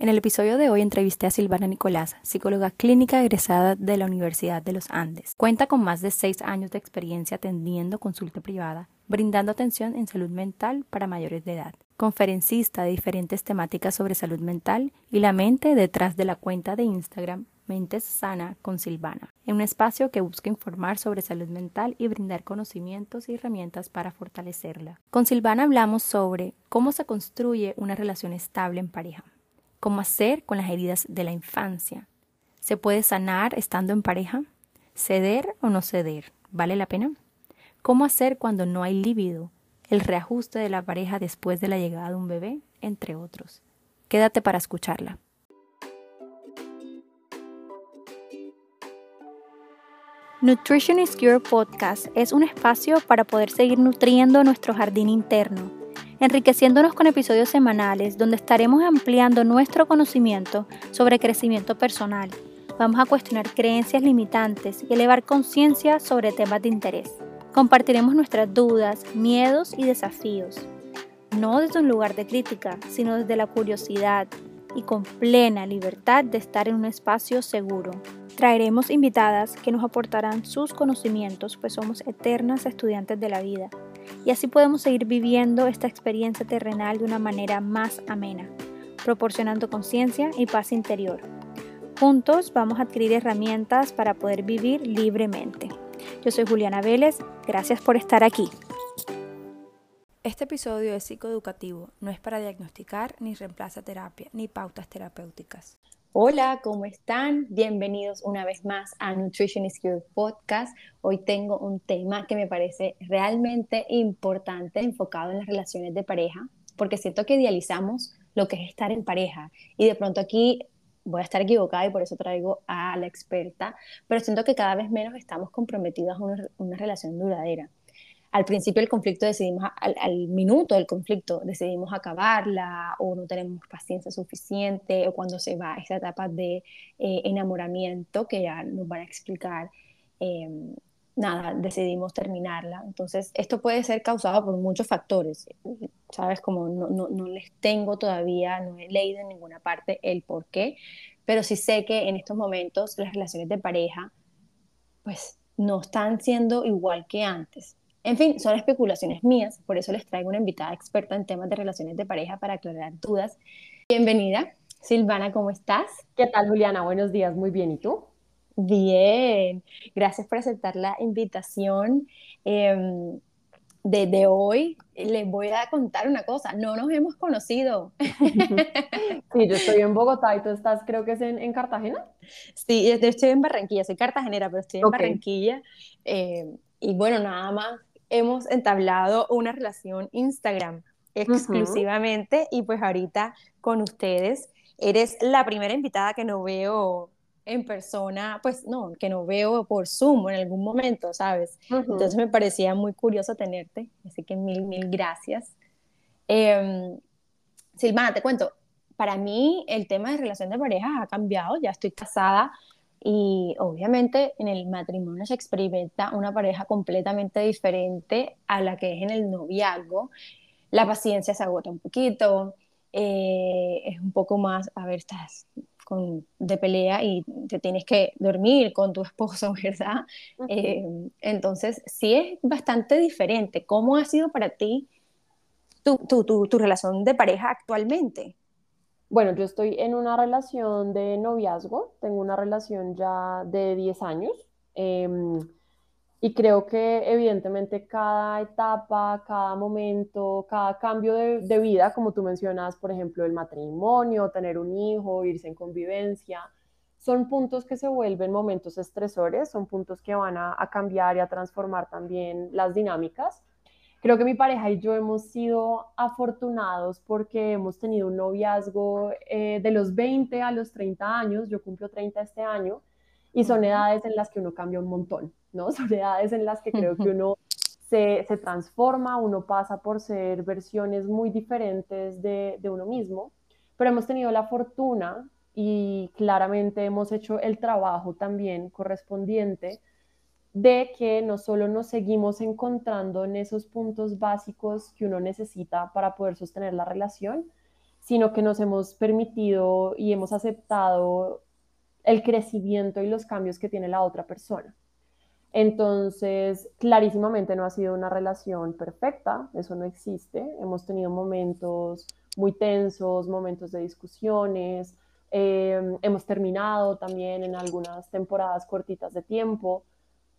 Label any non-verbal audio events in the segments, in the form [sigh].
En el episodio de hoy entrevisté a Silvana Nicolás, psicóloga clínica egresada de la Universidad de los Andes. Cuenta con más de seis años de experiencia atendiendo consulta privada, brindando atención en salud mental para mayores de edad. Conferencista de diferentes temáticas sobre salud mental y la mente detrás de la cuenta de Instagram Mentes Sana con Silvana, en un espacio que busca informar sobre salud mental y brindar conocimientos y herramientas para fortalecerla. Con Silvana hablamos sobre cómo se construye una relación estable en pareja ¿Cómo hacer con las heridas de la infancia? ¿Se puede sanar estando en pareja? ¿Ceder o no ceder? ¿Vale la pena? ¿Cómo hacer cuando no hay líbido? El reajuste de la pareja después de la llegada de un bebé, entre otros. Quédate para escucharla. Nutrition is Your Podcast es un espacio para poder seguir nutriendo nuestro jardín interno enriqueciéndonos con episodios semanales donde estaremos ampliando nuestro conocimiento sobre crecimiento personal. Vamos a cuestionar creencias limitantes y elevar conciencia sobre temas de interés. Compartiremos nuestras dudas, miedos y desafíos, no desde un lugar de crítica, sino desde la curiosidad y con plena libertad de estar en un espacio seguro. Traeremos invitadas que nos aportarán sus conocimientos, pues somos eternas estudiantes de la vida y así podemos seguir viviendo esta experiencia terrenal de una manera más amena, proporcionando conciencia y paz interior. Juntos vamos a adquirir herramientas para poder vivir libremente. Yo soy Juliana Vélez, gracias por estar aquí. Este episodio es psicoeducativo, no es para diagnosticar ni reemplaza terapia ni pautas terapéuticas. Hola, ¿cómo están? Bienvenidos una vez más a Nutrition is Your Podcast. Hoy tengo un tema que me parece realmente importante, enfocado en las relaciones de pareja, porque siento que idealizamos lo que es estar en pareja. Y de pronto aquí voy a estar equivocada y por eso traigo a la experta, pero siento que cada vez menos estamos comprometidos a una relación duradera al principio del conflicto decidimos, al, minuto del conflicto decidimos acabarla o no tenemos paciencia suficiente o cuando se va esa etapa de eh, enamoramiento que ya nos van a explicar, em, nada, decidimos terminarla. Entonces, esto puede ser causado por muchos factores, ¿sabes? Como no, no, no les tengo todavía, no he leído en ninguna parte el por qué, pero sí sé que en estos momentos las relaciones de pareja, pues no están siendo igual que antes en fin, son especulaciones mías, por eso les traigo una invitada experta en temas de relaciones de pareja para aclarar dudas. Bienvenida, Silvana, ¿cómo estás? ¿Qué tal, Juliana? Buenos días, muy bien, ¿y tú? Bien, gracias por aceptar la invitación. Eh, desde hoy les voy a contar una cosa, no nos hemos conocido. [laughs] Sí, yo estoy en Bogotá y tú estás, creo que es en, Cartagena. Sí, yo estoy en Barranquilla, soy cartagenera, pero estoy en Barranquilla. Eh, y bueno, nada más hemos entablado una relación Instagram exclusivamente y pues ahorita con ustedes eres la primera invitada que no veo en persona, pues no, que no veo por Zoom en algún momento, ¿sabes? Entonces me parecía muy curioso tenerte, así que mil, mil gracias. Eh, Silvana, te cuento, para mí el tema de relación de pareja ha cambiado, ya estoy casada y obviamente en el matrimonio se experimenta una pareja completamente diferente a la que es en el noviazgo. La paciencia se agota un poquito, eh, es un poco más, a ver, estás con, de pelea y te tienes que dormir con tu esposo, [laughs] ¿verdad? Eh, entonces, sí es bastante diferente. ¿Cómo ha sido para ti tu, tu, tu, tu relación de pareja actualmente? Bueno, yo estoy en una relación de noviazgo, tengo una relación ya de 10 años em, y creo que evidentemente cada etapa, cada momento, cada cambio de, vida, como tú mencionas, por ejemplo, el matrimonio, tener un hijo, irse en convivencia, son puntos que se vuelven momentos estresores, son puntos que van a cambiar y a transformar también las dinámicas. Creo que mi pareja y yo hemos sido afortunados porque hemos tenido un noviazgo eh, de los 20 a los 30 años, yo cumplo 30 este año, y son edades en las que uno cambia un montón, ¿no? [laughs] Son edades en las que creo que uno se, se transforma, uno pasa por ser versiones muy diferentes de, de uno mismo, pero hemos tenido la fortuna y claramente hemos hecho el trabajo también correspondiente de que no solo nos seguimos encontrando en esos puntos básicos que uno necesita para poder sostener la relación, sino que nos hemos permitido y hemos aceptado el crecimiento y los cambios que tiene la otra persona. Entonces, clarísimamente no ha sido una relación perfecta, eso no existe. Hemos tenido momentos muy tensos, momentos de discusiones, em, hemos terminado también en algunas temporadas cortitas de tiempo,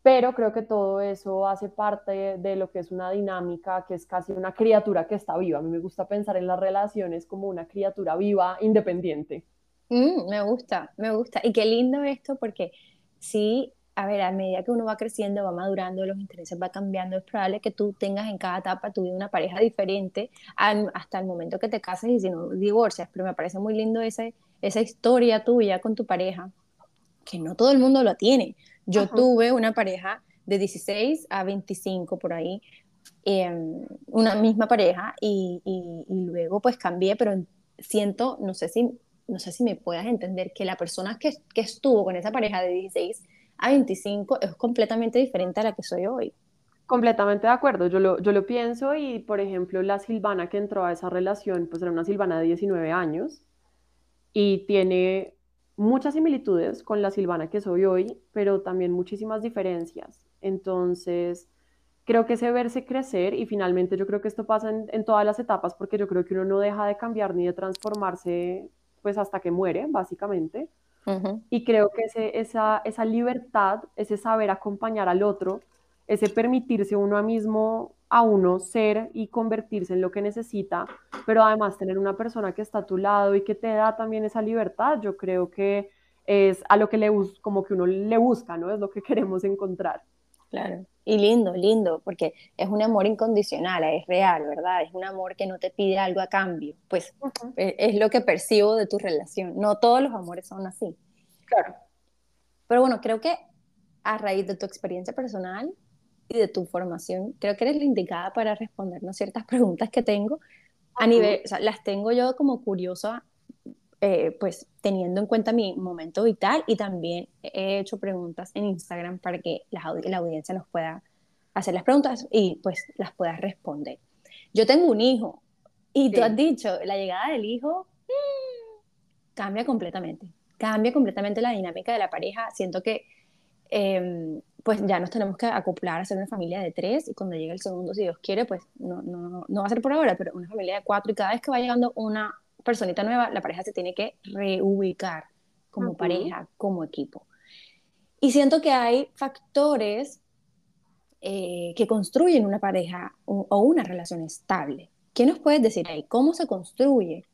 pero creo que todo eso hace parte de lo que es una dinámica que es casi una criatura que está viva. A mí me gusta pensar en las relaciones como una criatura viva, independiente. Mm, me gusta, me gusta. Y qué lindo esto porque sí a ver, a medida que uno va creciendo, va madurando, los intereses va cambiando, es probable que tú tengas en cada etapa tu vida una pareja diferente hasta el momento que te cases y si no divorcias, pero me parece muy lindo ese, esa historia tuya con tu pareja, que no todo el mundo lo tiene. Yo tuve una pareja de 16 a 25 por ahí, em, una misma pareja y, y, y, luego pues cambié, pero siento, no sé si, no sé si me puedas entender, que la persona que, que estuvo con esa pareja de 16 a 25 es completamente diferente a la que soy hoy. Completamente de acuerdo, yo lo, yo lo pienso y, por ejemplo, la Silvana que entró a esa relación, pues era una Silvana de 19 años y tiene muchas similitudes con la Silvana que soy hoy, pero también muchísimas diferencias. Entonces, creo que ese verse crecer y finalmente yo creo que esto pasa en, en, todas las etapas porque yo creo que uno no deja de cambiar ni de transformarse pues hasta que muere, básicamente. Y creo que ese, esa, esa libertad, ese saber acompañar al otro, ese permitirse uno mismo, a uno ser y convertirse en lo que necesita, pero además tener una persona que está a tu lado y que te da también esa libertad, yo creo que es a lo que le como que uno le busca, ¿no? Es lo que [laughs] queremos encontrar. Claro. Y lindo, lindo, porque es un amor incondicional, es real, ¿verdad? Es un amor que no te pide algo a cambio. Pues e, es lo que percibo de tu relación. No todos los amores son así. Claro. Pero bueno, creo que a raíz de tu experiencia personal y de tu formación, creo que eres la indicada para respondernos ciertas preguntas que tengo. A nivel, o sea, las tengo yo como curiosa eh, pues teniendo en cuenta mi momento vital y también he hecho preguntas en Instagram para que la, la audiencia nos pueda hacer las preguntas y pues las pueda responder. Yo tengo un hijo y tú has dicho, la llegada del hijo mm, cambia completamente, cambia completamente la dinámica de la pareja. Siento que em, pues ya nos tenemos que acoplar a ser una familia de tres y cuando llegue el segundo, si Dios quiere, pues no, no, no va a ser por ahora, pero una familia de cuatro y cada vez que va llegando una personita nueva, la pareja se tiene que reubicar como pareja, como equipo. Y siento que hay factores eh, que construyen una pareja o, una relación estable. ¿Qué nos puedes decir ahí? ¿Cómo se construye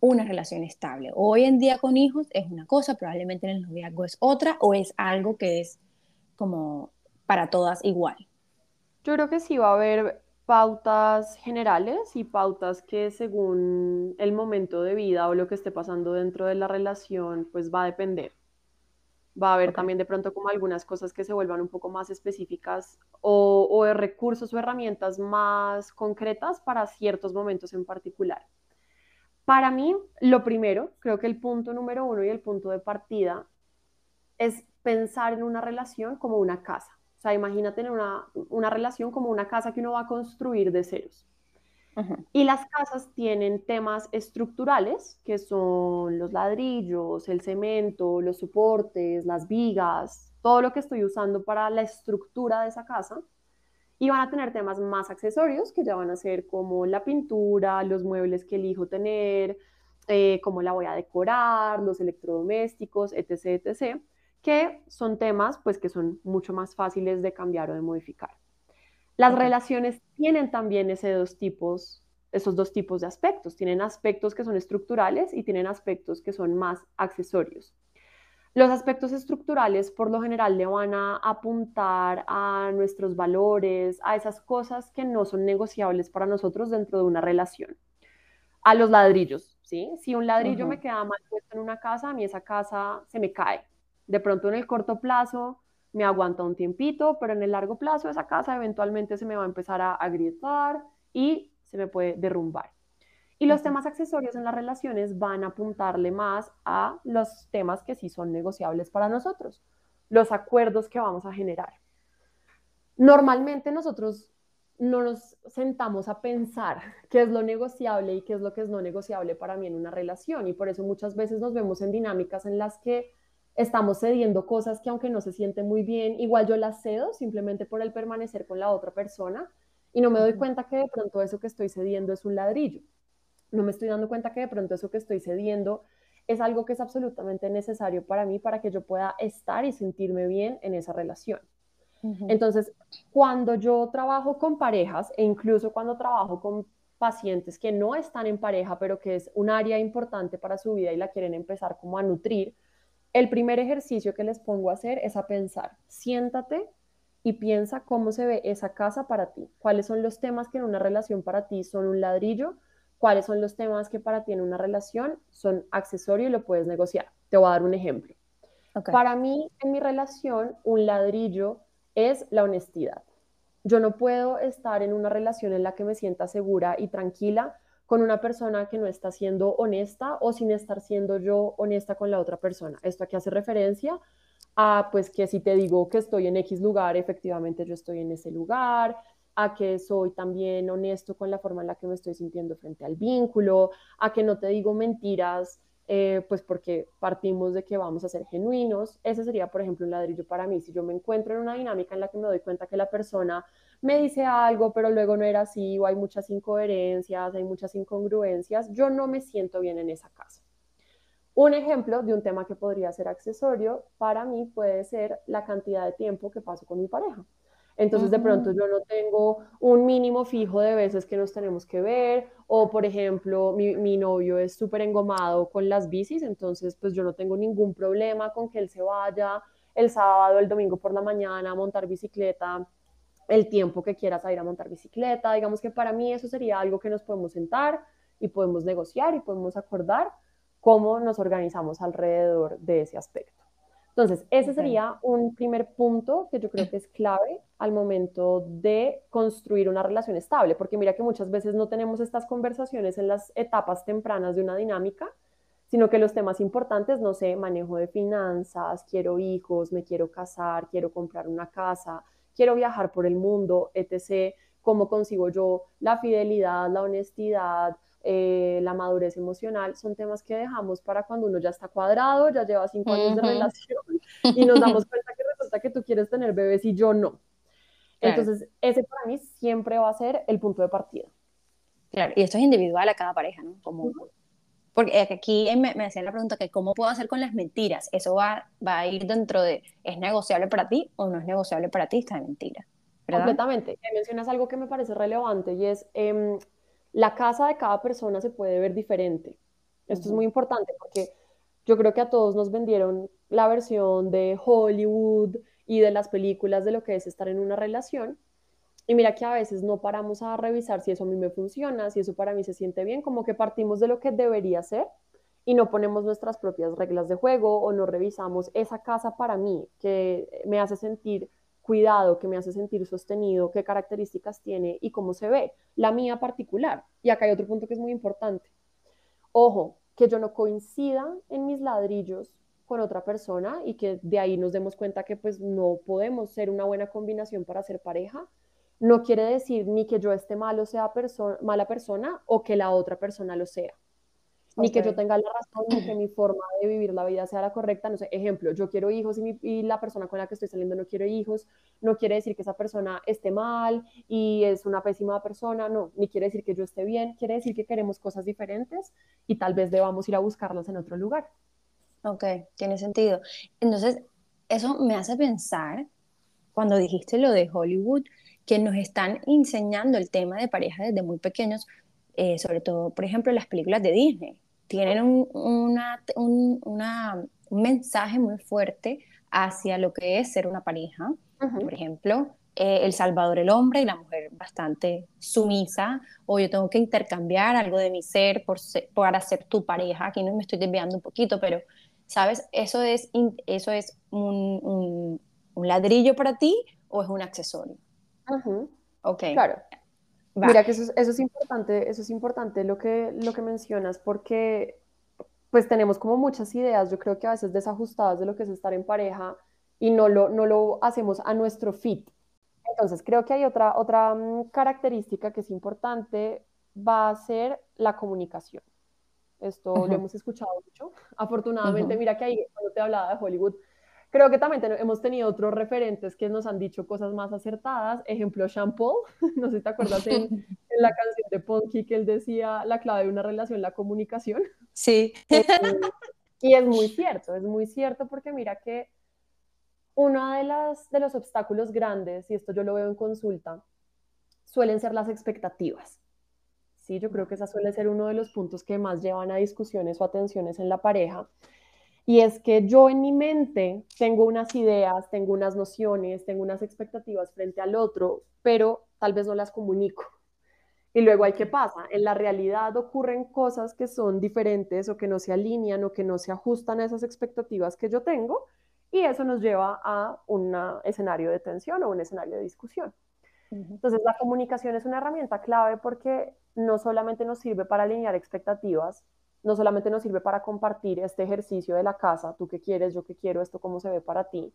una relación estable? Hoy en día con hijos es una cosa, probablemente en el noviazgo es otra, o es algo que es como para todas igual. Yo creo que sí va a haber pautas generales y pautas que según el momento de vida o lo que esté pasando dentro de la relación, pues va a depender. Va a haber también de pronto como algunas cosas que se vuelvan un poco más específicas o, o de recursos o herramientas más concretas para ciertos momentos en particular. Para mí, lo primero, creo que el punto número uno y el punto de partida es pensar en una relación como una casa sea, imagínate tener una, una, relación como una casa que uno va a construir de ceros. Y las casas tienen temas estructurales, que son los ladrillos, el cemento, los soportes, las vigas, todo lo que estoy usando para la estructura de esa casa. Y van a tener temas más accesorios, que ya van a ser como la pintura, los muebles que elijo tener, eh, cómo la voy a decorar, los electrodomésticos, etc., etc que son temas pues que son mucho más fáciles de cambiar o de modificar. Las relaciones tienen también ese dos tipos, esos dos tipos de aspectos. Tienen aspectos que son estructurales y tienen aspectos que son más accesorios. Los aspectos estructurales por lo general le van a apuntar a nuestros valores, a esas cosas que no son negociables para nosotros dentro de una relación. A los ladrillos, ¿sí? Si un ladrillo me queda mal puesto en una casa, a mí esa casa se me cae, de pronto en el corto plazo me aguanta un tiempito, pero en el largo plazo esa casa eventualmente se me va a empezar a agrietar y se me puede derrumbar. Y los temas accesorios en las relaciones van a apuntarle más a los temas que sí son negociables para nosotros, los acuerdos que vamos a generar. Normalmente nosotros no nos sentamos a pensar [laughs] qué es lo negociable y qué es lo que es no negociable para mí en una relación. Y por eso muchas veces nos vemos en dinámicas en las que estamos cediendo cosas que aunque no se siente muy bien, igual yo las cedo simplemente por el permanecer con la otra persona y no me doy cuenta que de pronto eso que estoy cediendo es un ladrillo. No me estoy dando cuenta que de pronto eso que estoy cediendo es algo que es absolutamente necesario para mí para que yo pueda estar y sentirme bien en esa relación. Entonces, cuando yo trabajo con parejas e incluso cuando trabajo con pacientes que no están en pareja, pero que es un área importante para su vida y la quieren empezar como a nutrir, el primer ejercicio que les pongo a hacer es a pensar, siéntate y piensa cómo se ve esa casa para ti, cuáles son los temas que en una relación para ti son un ladrillo, cuáles son los temas que para ti en una relación son accesorio y lo puedes negociar. Te voy a dar un ejemplo. Para mí, en mi relación, un ladrillo es la honestidad. Yo no puedo estar en una relación en la que me sienta segura y tranquila con una persona que no está siendo honesta o sin estar siendo yo honesta con la otra persona. Esto aquí hace referencia a pues que si te digo que estoy en X lugar, efectivamente yo estoy en ese lugar, a que soy también honesto con la forma en la que me estoy sintiendo frente al vínculo, a que no te digo mentiras eh, pues porque partimos de que vamos a ser genuinos. Ese sería, por ejemplo, un ladrillo para mí. Si yo me encuentro en una dinámica en la que me doy cuenta que la persona me dice algo, pero luego no era así, o hay muchas incoherencias, hay muchas incongruencias, yo no me siento bien en esa casa. Un ejemplo de un tema que podría ser accesorio para mí puede ser la cantidad de tiempo que paso con mi pareja. Entonces, de pronto yo no tengo un mínimo fijo de veces que nos tenemos que ver, o por ejemplo, mi, novio es súper engomado con las bicis, entonces pues yo no tengo ningún problema con que él se vaya el sábado, el domingo por la mañana a montar bicicleta, el tiempo que quieras ir a montar bicicleta. Digamos que para mí eso sería algo que nos podemos sentar y podemos negociar y podemos acordar cómo nos organizamos alrededor de ese aspecto. Entonces, ese sería un primer punto que yo creo que es clave al momento de construir una relación estable, porque mira que muchas veces no tenemos estas conversaciones en las etapas tempranas de una dinámica, sino que los temas importantes, no sé, manejo de finanzas, quiero hijos, me quiero casar, quiero comprar una casa, quiero viajar por el mundo, etc., cómo consigo yo la fidelidad, la honestidad, eh, la madurez emocional, son temas que dejamos para cuando uno ya está cuadrado, ya lleva cinco años de relación y nos damos [laughs] cuenta que resulta que tú quieres tener bebés y yo no. Entonces, ese para mí siempre va a ser el punto de partida. Claro, y esto es individual a cada pareja, ¿no? Como, Porque aquí me, me hacían la pregunta que cómo puedo hacer con las mentiras. Eso va, va a ir dentro de, ¿es negociable para ti o no es negociable para ti esta mentira? Completamente. mencionas algo que me parece relevante y es, em, la casa de cada persona se puede ver diferente. Esto es muy importante porque yo creo que a todos nos vendieron la versión de Hollywood y de las películas de lo que es estar en una relación. Y mira que a veces no paramos a revisar si eso a mí me funciona, si eso para mí se siente bien, como que partimos de lo que debería ser y no ponemos nuestras propias reglas de juego o no revisamos esa casa para mí que me hace sentir cuidado, que me hace sentir sostenido, qué características tiene y cómo se ve, la mía particular. Y acá hay otro punto que es muy importante. Ojo, que yo no coincida en mis ladrillos con otra persona y que de ahí nos demos cuenta que pues no podemos ser una buena combinación para ser pareja, no quiere decir ni que yo esté malo sea mala persona o que la otra persona lo sea ni que yo tenga la razón, ni que [clears throat] mi forma de vivir la vida sea la correcta. No sé, ejemplo, yo quiero hijos y, la persona con la que estoy saliendo no quiere hijos, no quiere decir que esa persona esté mal y es una pésima persona, no, ni quiere decir que yo esté bien, quiere decir que queremos cosas diferentes y tal vez debamos ir a buscarlas en otro lugar. Ok, tiene sentido. Entonces, eso me hace pensar, cuando dijiste lo de Hollywood, que nos están enseñando el tema de pareja desde muy pequeños, eh, sobre todo, por ejemplo, las películas de Disney tienen un, una, un, mensaje muy fuerte hacia lo que es ser una pareja. Por ejemplo, eh, El Salvador el hombre y la mujer bastante sumisa, o yo tengo que intercambiar algo de mi ser, por para ser tu pareja. Aquí no me estoy desviando un poquito, pero, ¿sabes? ¿Eso es, eso es un, un, ladrillo para ti o es un accesorio? Ok. Claro. Mira que eso es, importante, eso es importante lo que, lo que mencionas, porque pues tenemos como muchas ideas, yo creo que a veces desajustadas de lo que es estar en pareja y no lo, no lo hacemos a nuestro fit. Entonces, creo que hay otra, otra mm, característica que es importante, va a ser la comunicación. Esto lo hemos escuchado mucho. Afortunadamente, mira que ahí cuando te hablaba de Hollywood, creo que también hemos tenido otros referentes que nos han dicho cosas más acertadas. Ejemplo, Sean Paul, [laughs] no sé si te acuerdas en, [laughs] en la canción de Punky que él decía la clave de una relación, la comunicación. Sí. [laughs] Eh, y es muy cierto, es muy cierto porque mira que uno de, las, de los obstáculos grandes, y esto yo lo veo en consulta, suelen ser las expectativas. Sí, yo creo que esa suele ser uno de los puntos que más llevan a discusiones o atenciones en la pareja. Y es que yo en mi mente tengo unas ideas, tengo unas nociones, tengo unas expectativas frente al otro, pero tal vez no las comunico. Y luego hay qué pasa. En la realidad ocurren cosas que son diferentes o que no se alinean o que no se ajustan a esas expectativas que yo tengo y eso nos lleva a un escenario de tensión o un escenario de discusión. Entonces, la comunicación es una herramienta clave porque no solamente nos sirve para alinear expectativas, no solamente nos sirve para compartir este ejercicio de la casa, tú qué quieres, yo qué quiero, esto cómo se ve para ti,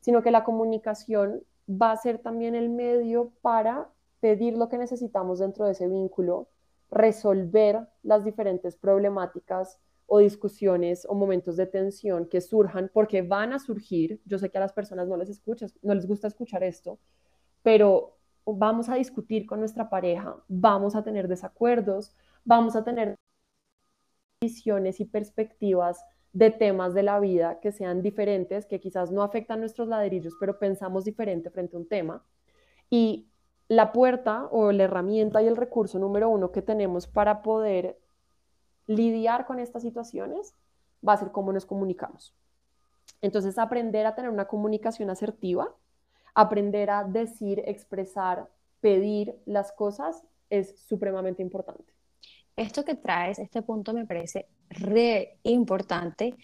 sino que la comunicación va a ser también el medio para pedir lo que necesitamos dentro de ese vínculo, resolver las diferentes problemáticas o discusiones o momentos de tensión que surjan, porque van a surgir. Yo sé que a las personas no les escuchas, no les gusta escuchar esto, pero vamos a discutir con nuestra pareja, vamos a tener desacuerdos, vamos a tener visiones y perspectivas de temas de la vida que sean diferentes, que quizás no afectan nuestros ladrillos, pero pensamos diferente frente a un tema. Y la puerta o la herramienta y el recurso número uno que tenemos para poder lidiar con estas situaciones va a ser cómo nos comunicamos. Entonces, aprender a tener una comunicación asertiva, aprender a decir, expresar, pedir las cosas es supremamente importante. Esto que traes, este punto me parece re importante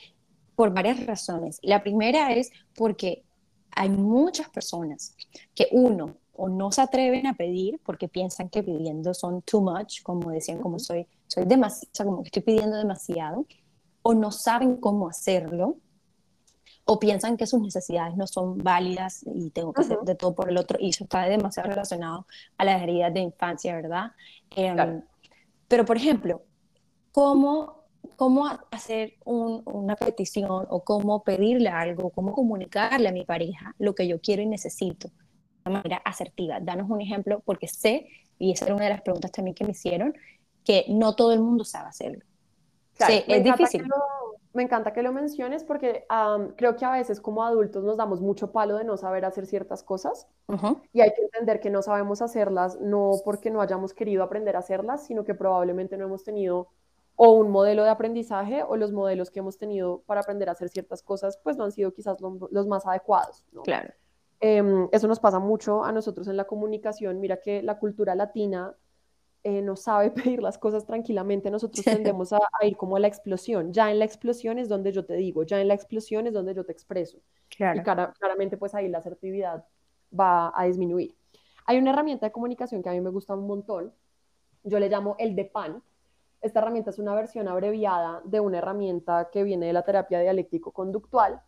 por varias razones. La primera es porque hay muchas personas que uno o no se atreven a pedir porque piensan que pidiendo son too much, como decían, como soy soy demasiado, como que estoy pidiendo demasiado, o no saben cómo hacerlo, o piensan que sus necesidades no son válidas y tengo que hacer de todo por el otro, y eso está demasiado relacionado a las heridas de infancia, ¿verdad? Em, pero, por ejemplo, ¿cómo, cómo hacer una petición o cómo pedirle algo, cómo comunicarle a mi pareja lo que yo quiero y necesito de manera asertiva? Danos un ejemplo, porque sé, y esa era una de las preguntas también que me hicieron, que no todo el mundo sabe hacerlo. sí, es difícil. Me encanta que lo menciones porque creo que a veces como adultos nos damos mucho palo de no saber hacer ciertas cosas y hay que entender que no sabemos hacerlas no porque no hayamos querido aprender a hacerlas, sino que probablemente no hemos tenido o un modelo de aprendizaje o los modelos que hemos tenido para aprender a hacer ciertas cosas pues no han sido quizás los más adecuados. Claro. Em, eso nos pasa mucho a nosotros en la comunicación. Mira que la cultura latina eh, no sabe [laughs] pedir las cosas tranquilamente, nosotros tendemos a, ir como a la explosión. Ya en la explosión es donde yo te digo, ya en la explosión es donde yo te expreso. Y claramente pues ahí la asertividad va a disminuir. Hay una herramienta de comunicación que a mí me gusta un montón, yo le llamo el de pan. Esta herramienta es una versión abreviada de una herramienta que viene de la terapia dialéctico-conductual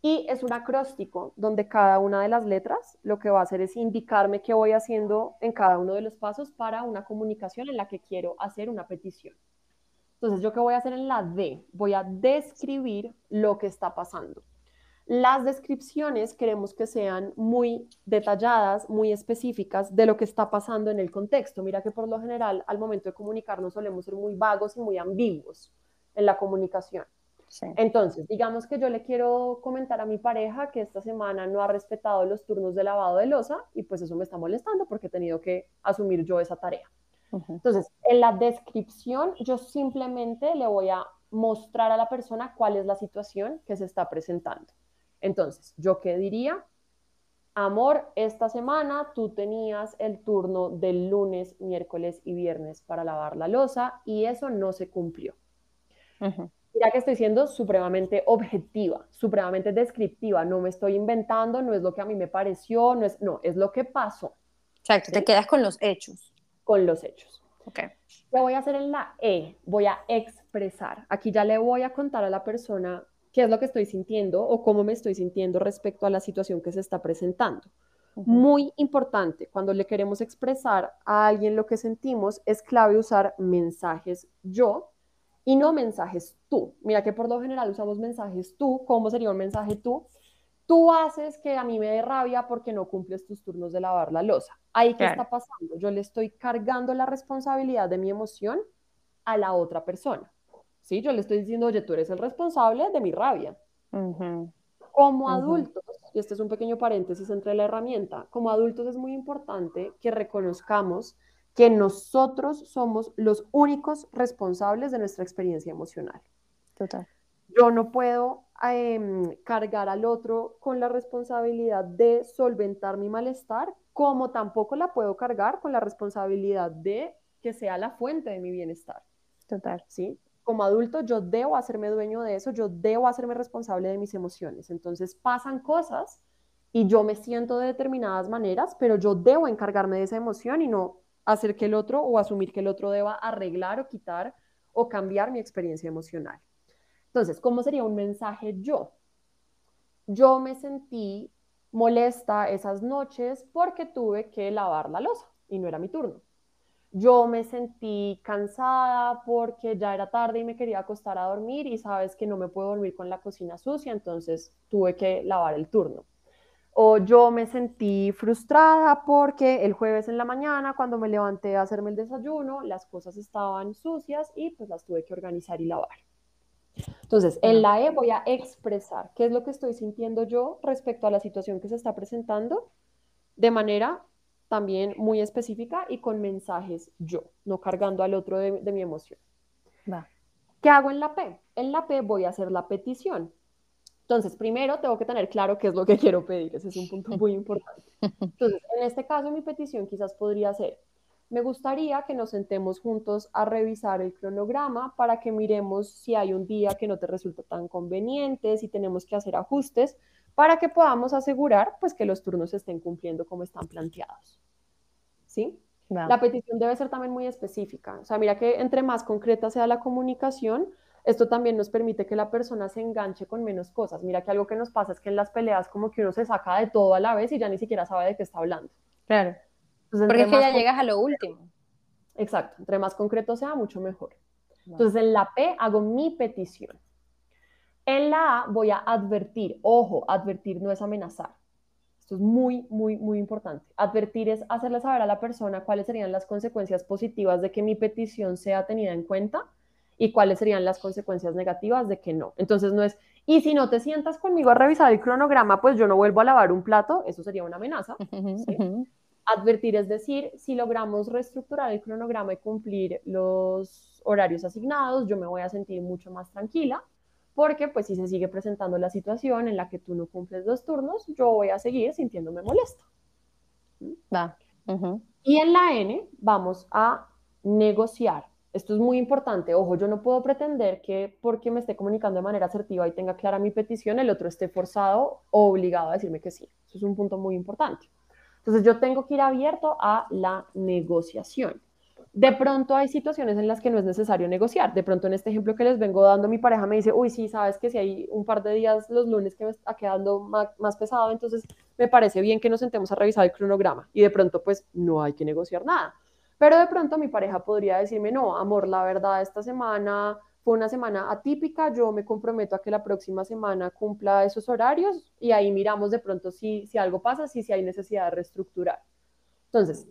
y es un acróstico donde cada una de las letras lo que va a hacer es indicarme qué voy haciendo en cada uno de los pasos para una comunicación en la que quiero hacer una petición. Entonces, ¿yo qué voy a hacer en la D? Voy a describir lo que está pasando. Las descripciones queremos que sean muy detalladas, muy específicas de lo que está pasando en el contexto. Mira que por lo general al momento de comunicarnos solemos ser muy vagos y muy ambiguos en la comunicación. Entonces, digamos que yo le quiero comentar a mi pareja que esta semana no ha respetado los turnos de lavado de losa y pues eso me está molestando porque he tenido que asumir yo esa tarea. Entonces, en la descripción yo simplemente le voy a mostrar a la persona cuál es la situación que se está presentando. Entonces, ¿yo qué diría? Amor, esta semana tú tenías el turno del lunes, miércoles y viernes para lavar la losa y eso no se cumplió mira que estoy siendo supremamente objetiva, supremamente descriptiva, no me estoy inventando, no es lo que a mí me pareció, no es, no, es lo que pasó. Exacto, te quedas con los hechos. Con los hechos. Ok. ¿Qué voy a hacer en la E? Voy a expresar. Aquí ya le voy a contar a la persona qué es lo que estoy sintiendo o cómo me estoy sintiendo respecto a la situación que se está presentando. Muy importante, cuando le queremos expresar a alguien lo que sentimos, es clave usar mensajes yo y no mensajes tú. Mira que por lo general usamos mensajes tú. ¿Cómo sería un mensaje tú? Tú haces que a mí me dé rabia porque no cumples tus turnos de lavar la losa. Ahí qué está pasando? Yo le estoy cargando la responsabilidad de mi emoción a la otra persona. ¿Sí? Yo le estoy diciendo, oye, tú eres el responsable de mi rabia. Como adultos, y este es un pequeño paréntesis entre la herramienta, como adultos es muy importante que reconozcamos que nosotros somos los únicos responsables de nuestra experiencia emocional. Total. Yo no puedo em, cargar al otro con la responsabilidad de solventar mi malestar, como tampoco la puedo cargar con la responsabilidad de que sea la fuente de mi bienestar. Total. ¿Sí? como adulto yo debo hacerme dueño de eso, yo debo hacerme responsable de mis emociones. Entonces pasan cosas y yo me siento de determinadas maneras, pero yo debo encargarme de esa emoción y no hacer que el otro o asumir que el otro deba arreglar o quitar o cambiar mi experiencia emocional. Entonces, ¿cómo sería un mensaje yo? Yo me sentí molesta esas noches porque tuve que lavar la losa y no era mi turno. Yo me sentí cansada porque ya era tarde y me quería acostar a dormir y sabes que no me puedo dormir con la cocina sucia, entonces tuve que lavar el turno. O yo me sentí frustrada porque el jueves en la mañana, cuando me levanté a hacerme el desayuno, las cosas estaban sucias y pues las tuve que organizar y lavar. Entonces, en la E voy a expresar qué es lo que estoy sintiendo yo respecto a la situación que se está presentando de manera también muy específica y con mensajes yo, no cargando al otro de, mi emoción. ¿Qué hago en la P? En la P voy a hacer la petición. Entonces, primero tengo que tener claro qué es lo que [laughs] quiero pedir. Ese es un punto muy importante. [laughs] Entonces, en este caso, mi petición quizás podría ser, me gustaría que nos sentemos juntos a revisar el cronograma para que miremos si hay un día que no te resulta tan conveniente, si tenemos que hacer ajustes, para que podamos asegurar pues que los turnos estén cumpliendo como están planteados. ¿Sí? La petición debe ser también muy específica. O sea, mira que entre más concreta sea la comunicación, esto también nos permite que la persona se enganche con menos cosas. Mira que algo que nos pasa es que en las peleas como que uno se saca de todo a la vez y ya ni siquiera sabe de qué está hablando. Claro. Porque es que ya llegas a lo último. Exacto. Entre más concreto sea, mucho mejor. Entonces en la P hago mi petición. En la A voy a advertir. Ojo, advertir no es amenazar. Esto es muy, muy, muy importante. Advertir es hacerle saber a la persona cuáles serían las consecuencias positivas de que mi petición sea tenida en cuenta y cuáles serían las consecuencias negativas de que no. Entonces no es, y si no te sientas conmigo a revisar el cronograma, pues yo no vuelvo a lavar un plato, eso sería una amenaza. Advertir es decir, si logramos reestructurar el cronograma y cumplir los horarios asignados, yo me voy a sentir mucho más tranquila porque pues si se sigue presentando la situación en la que tú no cumples los turnos, yo voy a seguir sintiéndome molesta. Va. Y en la N vamos a negociar. Esto es muy importante. Ojo, yo no puedo pretender que porque me esté comunicando de manera asertiva y tenga clara mi petición, el otro esté forzado o obligado a decirme que sí. Eso es un punto muy importante. Entonces yo tengo que ir abierto a la negociación. De pronto hay situaciones en las que no es necesario negociar. De pronto en este ejemplo que les vengo dando, mi pareja me dice, uy, sí, sabes que si hay un par de días los lunes que me está quedando más, más pesado, entonces me parece bien que nos sentemos a revisar el cronograma. Y de pronto pues no hay que negociar nada. Pero de pronto mi pareja podría decirme, no, amor, la verdad, esta semana fue una semana atípica, yo me comprometo a que la próxima semana cumpla esos horarios y ahí miramos de pronto si, si algo pasa, si, si hay necesidad de reestructurar. Entonces,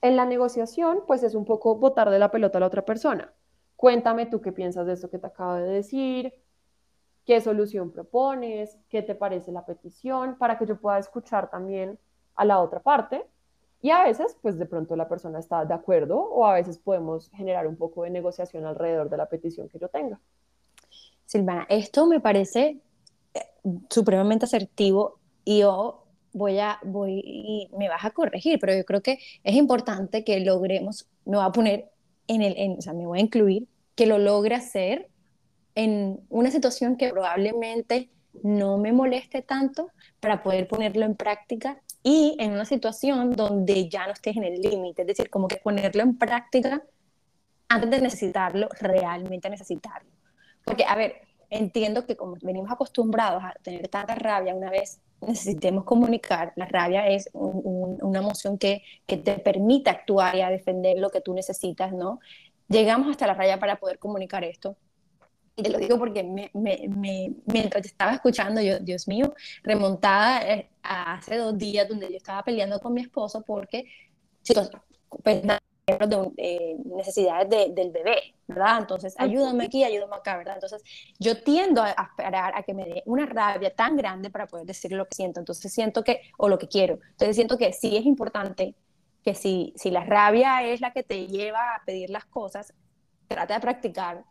en la negociación, pues es un poco botar de la pelota a la otra persona. Cuéntame tú qué piensas de esto que te acabo de decir, qué solución propones, qué te parece la petición, para que yo pueda escuchar también a la otra parte. Y a veces, pues de pronto la persona está de acuerdo o a veces podemos generar un poco de negociación alrededor de la petición que yo tenga. Silvana, esto me parece eh, supremamente asertivo y yo voy a, voy y me vas a corregir, pero yo creo que es importante que logremos, me voy a poner en el, en, o sea, me voy a incluir, que lo logre hacer en una situación que probablemente no me moleste tanto para poder ponerlo en práctica y en una situación donde ya no estés en el límite, es decir, como que ponerlo en práctica antes de necesitarlo, realmente necesitarlo. Porque, a ver, entiendo que como venimos acostumbrados a tener tanta rabia una vez necesitemos comunicar, la rabia es una emoción que, que te permite actuar y a defender lo que tú necesitas, ¿no? Llegamos hasta la raya para poder comunicar esto. Y te lo digo porque me, me, me, mientras estaba escuchando, yo, Dios mío, remontada eh, hace dos días donde yo estaba peleando con mi esposo porque, pues de, necesidades del bebé, ¿verdad? Entonces, ayúdame aquí, ayúdame acá, ¿verdad? Entonces, yo tiendo a, esperar a que me dé una rabia tan grande para poder decir lo que siento. Entonces, siento que, o lo que quiero. Entonces, siento que sí es importante que si, si la rabia es la que te lleva a pedir las cosas, trata de practicar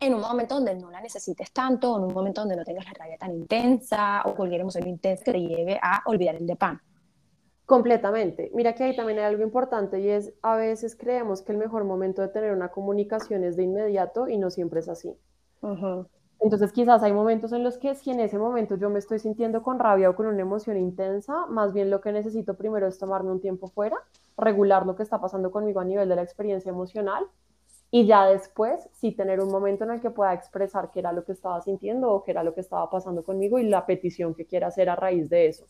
en un momento donde no la necesites tanto, o en un momento donde no tengas la rabia tan intensa, o cualquier emoción intensa que te lleve a olvidar el de pan. Completamente. Mira que ahí también hay algo importante y es a veces creemos que el mejor momento de tener una comunicación es de inmediato y no siempre es así. Entonces quizás hay momentos en los que si en ese momento yo me estoy sintiendo con rabia o con una emoción intensa, más bien lo que necesito primero es tomarme un tiempo fuera, regular lo que está pasando conmigo a nivel de la experiencia emocional y ya después sí tener un momento en el que pueda expresar qué era lo que estaba sintiendo o qué era lo que estaba pasando conmigo y la petición que quiera hacer a raíz de eso.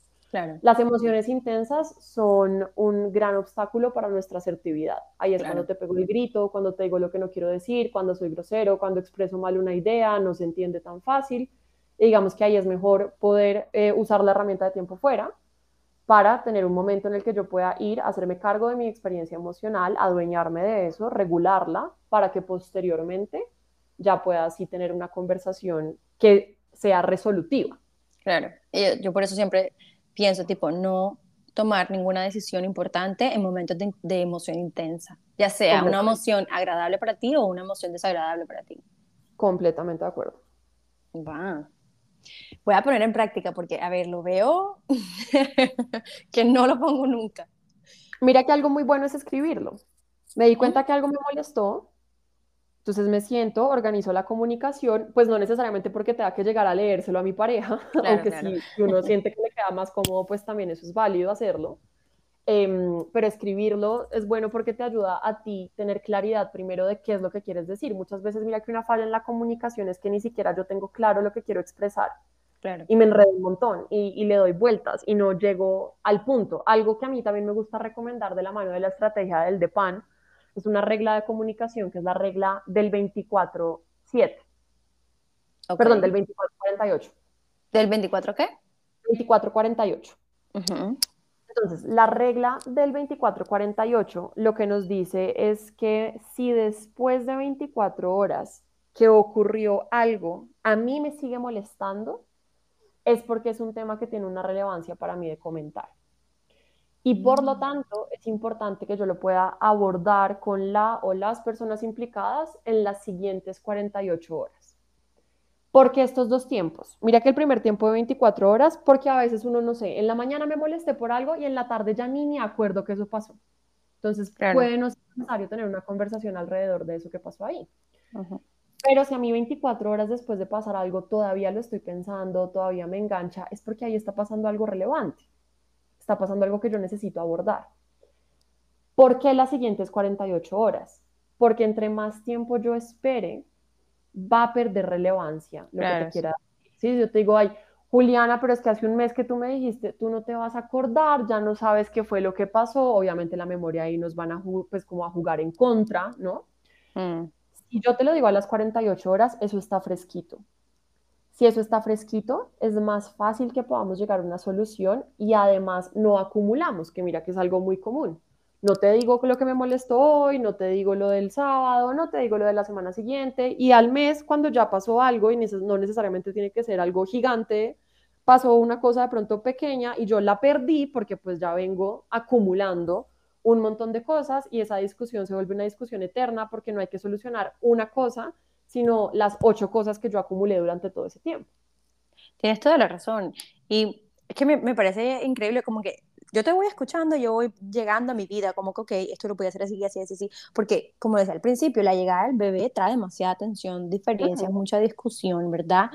Las emociones intensas son un gran obstáculo para nuestra asertividad. Ahí es cuando te pego el grito, cuando te digo lo que no quiero decir, cuando soy grosero, cuando expreso mal una idea, no se entiende tan fácil. digamos que ahí es mejor poder eh, usar la herramienta de tiempo fuera para tener un momento en el que yo pueda ir, a hacerme cargo de mi experiencia emocional, adueñarme de eso, regularla, para que posteriormente ya pueda así tener una conversación que sea resolutiva. Claro, yo por eso siempre pienso tipo no tomar ninguna decisión importante en momentos de, emoción intensa, ya sea una emoción agradable para ti o una emoción desagradable para ti. Completamente de acuerdo. Va. Voy a poner en práctica porque, a ver, lo veo [laughs] que no lo pongo nunca. Mira que algo muy bueno es escribirlo. Me di cuenta que algo me molestó entonces me siento, organizo la comunicación, pues no necesariamente porque tenga que llegar a leérselo a mi pareja, [laughs] aunque si uno [laughs] siente que le queda más cómodo, pues también eso es válido hacerlo. Em, pero escribirlo es bueno porque te ayuda a ti tener claridad primero de qué es lo que quieres decir. Muchas veces mira que una falla en la comunicación es que ni siquiera yo tengo claro lo que quiero expresar. Y me enredo un montón y, y, le doy vueltas y no llego al punto. Algo que a mí también me gusta recomendar de la mano de la estrategia del DEPAN es una regla de comunicación que es la regla del 24-7. Perdón, del 24-48. ¿Del 24 qué? 24-48. Entonces, la regla del 24-48 lo que nos dice es que si después de 24 horas que ocurrió algo, a mí me sigue molestando, es porque es un tema que tiene una relevancia para mí de comentar. Y por lo mm. tanto, es importante que yo lo pueda abordar con la o las personas implicadas en las siguientes 48 horas. ¿Por qué estos dos tiempos? Mira que el primer tiempo de 24 horas, porque a veces uno, no sé, en la mañana me molesté por algo y en la tarde ya ni me acuerdo que eso pasó. Entonces, puede no ser necesario tener una conversación alrededor de eso que pasó ahí. Pero si a mí 24 horas después de pasar algo todavía lo estoy pensando, todavía me engancha, es porque ahí está pasando algo relevante está pasando algo que yo necesito abordar. ¿Por qué las siguientes 48 horas? Porque entre más tiempo yo espere, va a perder relevancia lo que te quiera decir. yo te digo, ay, Juliana, pero es que hace un mes que tú me dijiste, tú no te vas a acordar, ya no sabes qué fue lo que pasó, obviamente la memoria ahí nos van a, pues, como a jugar en contra, ¿no? Mm. Si yo te lo digo a las 48 horas, eso está fresquito. Si eso está fresquito, es más fácil que podamos llegar a una solución y además no acumulamos, que mira que es algo muy común. No te digo lo que me molestó hoy, no te digo lo del sábado, no te digo lo de la semana siguiente y al mes cuando ya pasó algo y no necesariamente tiene que ser algo gigante, pasó una cosa de pronto pequeña y yo la perdí porque pues ya vengo acumulando un montón de cosas y esa discusión se vuelve una discusión eterna porque no hay que solucionar una cosa, sino las ocho cosas que yo acumulé durante todo ese tiempo. Tienes toda la razón. Y es que me, me parece increíble como que yo te voy escuchando, yo voy llegando a mi vida, como que, ok, esto lo voy a hacer así, así, así, así, porque como decía al principio, la llegada del bebé trae demasiada tensión, diferencias, mucha discusión, ¿verdad?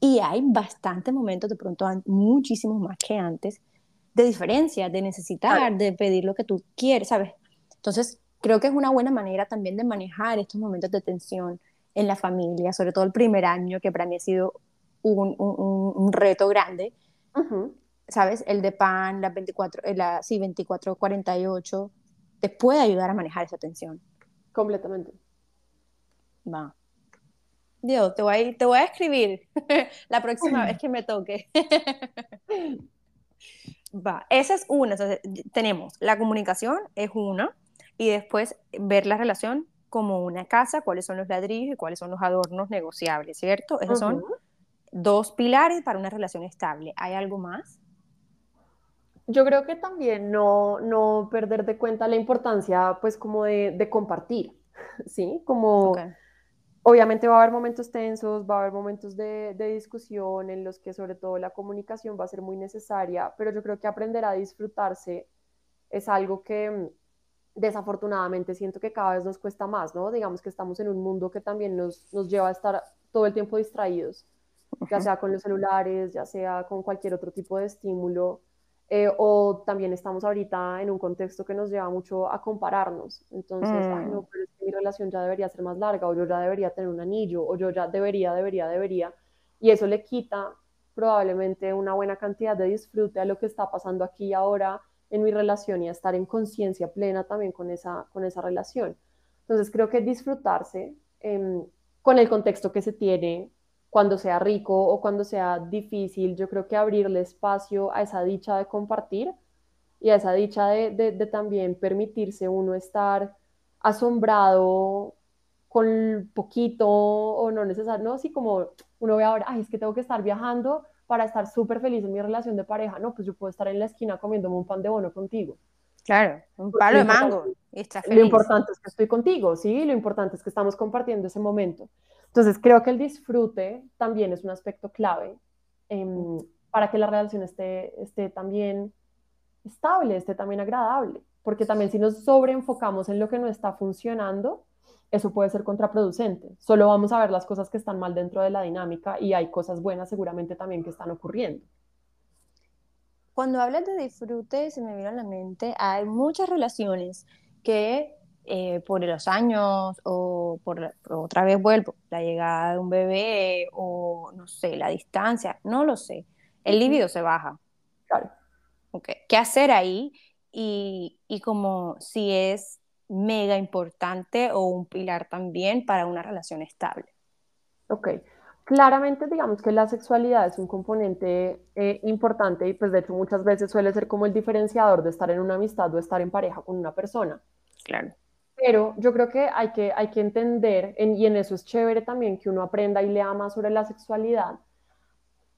Y hay bastantes momentos, de pronto muchísimos más que antes, de diferencia, de necesitar, de pedir lo que tú quieres, ¿sabes? Entonces, creo que es una buena manera también de manejar estos momentos de tensión en la familia, sobre todo el primer año, que para mí ha sido un, un, reto grande. ¿Sabes? El de pan, la 24, eh, la, sí, 2448, te puede ayudar a manejar esa tensión. Completamente. Va. Dios, te voy a, te voy a escribir [laughs] la próxima vez que me toque. [laughs] Va, esa es una. tenemos la comunicación, es una, y después ver la relación como una casa, cuáles son los ladrillos y cuáles son los adornos negociables, ¿cierto? Esos son dos pilares para una relación estable. ¿Hay algo más? Yo creo que también no, no perder de cuenta la importancia, pues, como de, compartir, [laughs] ¿sí? Como, obviamente va a haber momentos tensos, va a haber momentos de, de, discusión en los que sobre todo la comunicación va a ser muy necesaria, pero yo creo que aprender a disfrutarse es algo que mm, desafortunadamente siento que cada vez nos cuesta más, ¿no? Digamos que estamos en un mundo que también nos, nos lleva a estar todo el tiempo distraídos, ya sea con los celulares, ya sea con cualquier otro tipo de estímulo eh, o también estamos ahorita en un contexto que nos lleva mucho a compararnos. Entonces, ay, no, mm. pero es que mi relación ya debería ser más larga, o yo ya debería tener un anillo, o yo ya debería, debería, debería. Y eso le quita probablemente una buena cantidad de disfrute a lo que está pasando aquí y ahora en mi relación y a estar en conciencia plena también con esa, con esa relación. Entonces, creo que disfrutarse em, con el contexto que se tiene, cuando sea rico o cuando sea difícil, yo creo que abrirle espacio a esa dicha de compartir y a esa dicha de, también permitirse uno estar asombrado con poquito o no necesario, ¿no? Así como uno ve ahora, ay, es que tengo que estar viajando para estar súper feliz en mi relación de pareja, no, pues yo puedo estar en la esquina comiéndome un pan de bono contigo. Claro, un palo de mango. Lo importante es que estoy contigo, ¿sí? Lo importante es que estamos compartiendo ese momento. Entonces, creo que el disfrute también es un aspecto clave em, para que la relación esté, esté también estable, esté también agradable, porque también si nos sobreenfocamos en lo que no está funcionando, eso puede ser contraproducente. Solo vamos a ver las cosas que están mal dentro de la dinámica y hay cosas buenas seguramente también que están ocurriendo. Cuando hablas de disfrute, se me viene a la mente, hay muchas relaciones que eh, por los años o por, otra vez vuelvo, la llegada de un bebé o no sé, la distancia, no lo sé. El líbido se baja. Claro. Okay. ¿Qué hacer ahí? Y, y como si es mega importante o un pilar también para una relación estable. Ok. Claramente, digamos que la sexualidad es un componente eh, importante y pues de hecho muchas veces suele ser como el diferenciador de estar en una amistad o estar en pareja con una persona. Claro. Pero yo creo que hay que, hay que entender, y en eso es chévere también que uno aprenda y lea más sobre la sexualidad.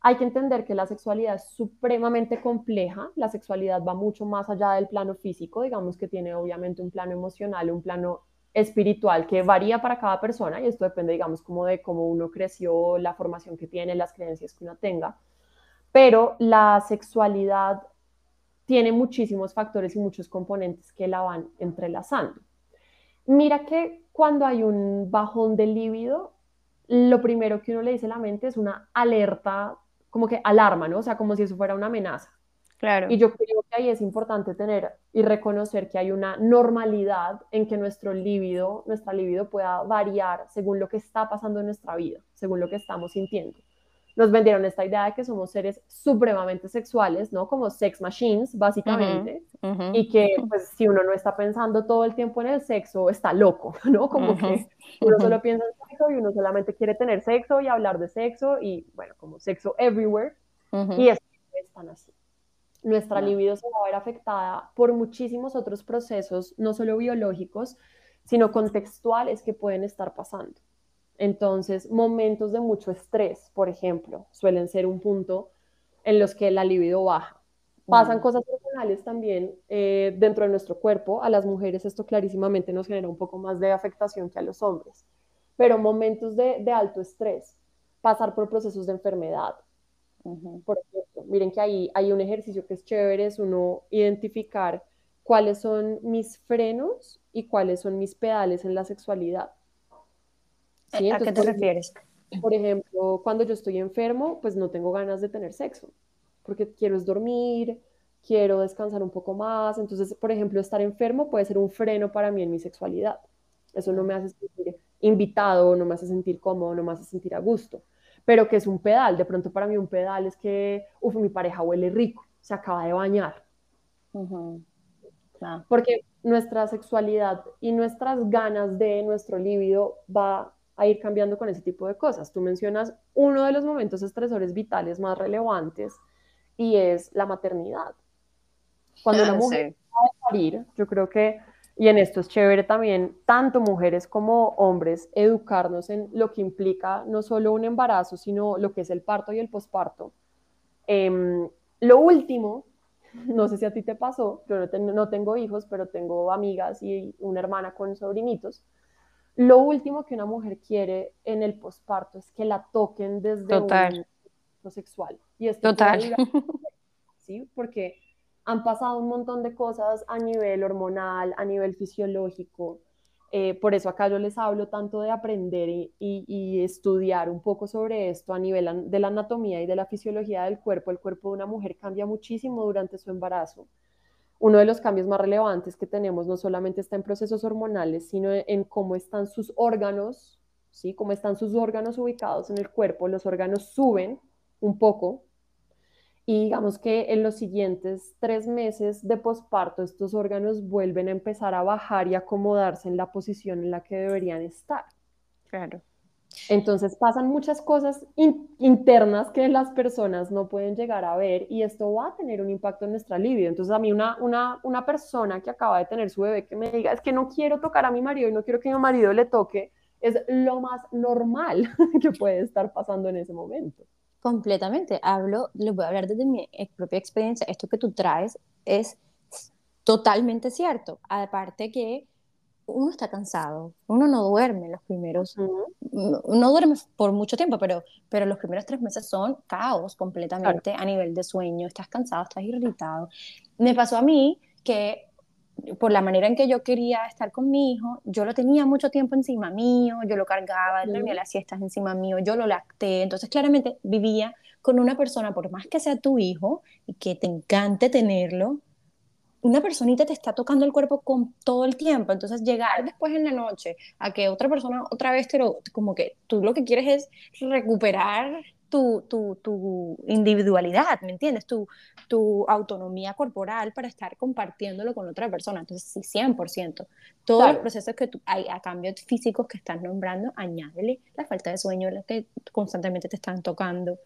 Hay que entender que la sexualidad es supremamente compleja, la sexualidad va mucho más allá del plano físico, digamos que tiene obviamente un plano emocional, un plano espiritual que varía para cada persona y esto depende, digamos, como de cómo uno creció, la formación que tiene, las creencias que uno tenga. Pero la sexualidad tiene muchísimos factores y muchos componentes que la van entrelazando. Mira que cuando hay un bajón de líbido, lo primero que uno le dice a la mente es una alerta, como que alarma, ¿no? O sea, como si eso fuera una amenaza. Claro. Y yo creo que ahí es importante tener y reconocer que hay una normalidad en que nuestro líbido, nuestra líbido pueda variar según lo que está pasando en nuestra vida, según lo que estamos sintiendo nos vendieron esta idea de que somos seres supremamente sexuales, ¿no? Como sex machines, básicamente, y que pues si uno no está pensando todo el tiempo en el sexo, está loco, [laughs] ¿no? Como que uno solo piensa en sexo y uno solamente quiere tener sexo y hablar de sexo y, bueno, como sexo everywhere, y es tan así. Nuestra libido se va a ver afectada por muchísimos otros procesos, no solo biológicos, sino contextuales que pueden estar pasando. Entonces, momentos de mucho estrés, por ejemplo, suelen ser un punto en los que la libido baja. Pasan cosas personales también eh, dentro de nuestro cuerpo. A las mujeres esto clarísimamente nos genera un poco más de afectación que a los hombres. Pero momentos de, alto estrés, pasar por procesos de enfermedad. Por ejemplo, miren que ahí hay un ejercicio que es chévere, es uno identificar cuáles son mis frenos y cuáles son mis pedales en la sexualidad. ¿A qué te refieres? Por ejemplo, cuando yo estoy enfermo, pues no tengo ganas de tener sexo, porque quiero es dormir, quiero descansar un poco más. Entonces, por ejemplo, estar enfermo puede ser un freno para mí en mi sexualidad. Eso no me hace sentir invitado, no me hace sentir cómodo, no me hace sentir a gusto. Pero que es un pedal, de pronto para mí un pedal es que, uff, mi pareja huele rico. se acaba de bañar. Porque nuestra sexualidad y nuestras ganas de nuestro líbido va a ir cambiando con ese tipo de cosas. Tú mencionas uno de los momentos estresores vitales más relevantes y es la maternidad. Cuando la mujer va a parir, yo creo que, y en esto es chévere también, tanto mujeres como hombres, educarnos en lo que implica no solo un embarazo, sino lo que es el parto y el posparto. Em, lo último [laughs] no sé si a ti te pasó, yo no, tengo hijos, pero tengo amigas y una hermana con sobrinitos. Lo último que una mujer quiere en el posparto es que la toquen desde Total. un sexual. Y Total. [laughs] ¿sí? Porque han pasado un montón de cosas a nivel hormonal, a nivel fisiológico, eh, por eso acá yo les hablo tanto de aprender y, estudiar un poco sobre esto a nivel de la anatomía y de la fisiología del cuerpo. El cuerpo de una mujer cambia muchísimo durante su embarazo. Uno de los cambios más relevantes que tenemos no solamente está en procesos hormonales, sino en cómo están sus órganos, ¿sí? Cómo están sus órganos ubicados en el cuerpo. Los órganos suben un poco y digamos que en los siguientes tres meses de posparto estos órganos vuelven a empezar a bajar y acomodarse en la posición en la que deberían estar. Claro. Entonces pasan muchas cosas internas que las personas no pueden llegar a ver y esto va a tener un impacto en nuestra libido. Entonces a mí una, una, una persona que acaba de tener su bebé que me diga es que no quiero tocar a mi marido y no quiero que mi marido le toque, es lo más normal [laughs] que puede estar pasando en ese momento. Completamente. Hablo, les voy a hablar desde mi propia experiencia. Esto que tú traes es totalmente cierto. Aparte que uno está cansado, uno no duerme los primeros, no duerme por mucho tiempo, pero, pero los primeros tres meses son caos completamente a nivel de sueño, estás cansado, estás irritado. Me pasó a mí que por la manera en que yo quería estar con mi hijo, yo lo tenía mucho tiempo encima mío, yo lo cargaba, dormía las siestas encima mío, yo lo lacté, entonces claramente vivía con una persona, por más que sea tu hijo y que te encante tenerlo, una personita te está tocando el cuerpo con todo el tiempo, entonces llegar después en la noche a que otra persona otra vez te lo, como que tú lo que quieres es recuperar tu, tu, tu, individualidad, ¿me entiendes? Tu, tu autonomía corporal para estar compartiéndolo con otra persona. Entonces, sí, 100%. Todos los procesos que tú, hay a cambios físicos que estás nombrando, añádele la falta de sueño, la que constantemente te están tocando.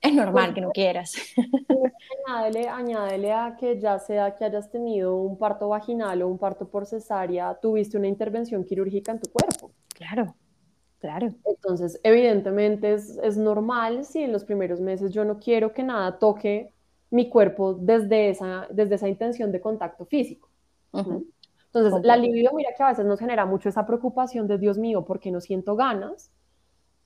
Es normal que no quieras. [laughs] Añádele, añádele a que ya sea que hayas tenido un parto vaginal o un parto por cesárea, tuviste una intervención quirúrgica en tu cuerpo. Claro. Claro. Entonces, evidentemente es, es, normal si en los primeros meses yo no quiero que nada toque mi cuerpo desde esa, desde esa intención de contacto físico. Entonces, la libido, mira que a veces nos genera mucho esa preocupación de Dios mío, porque no siento ganas,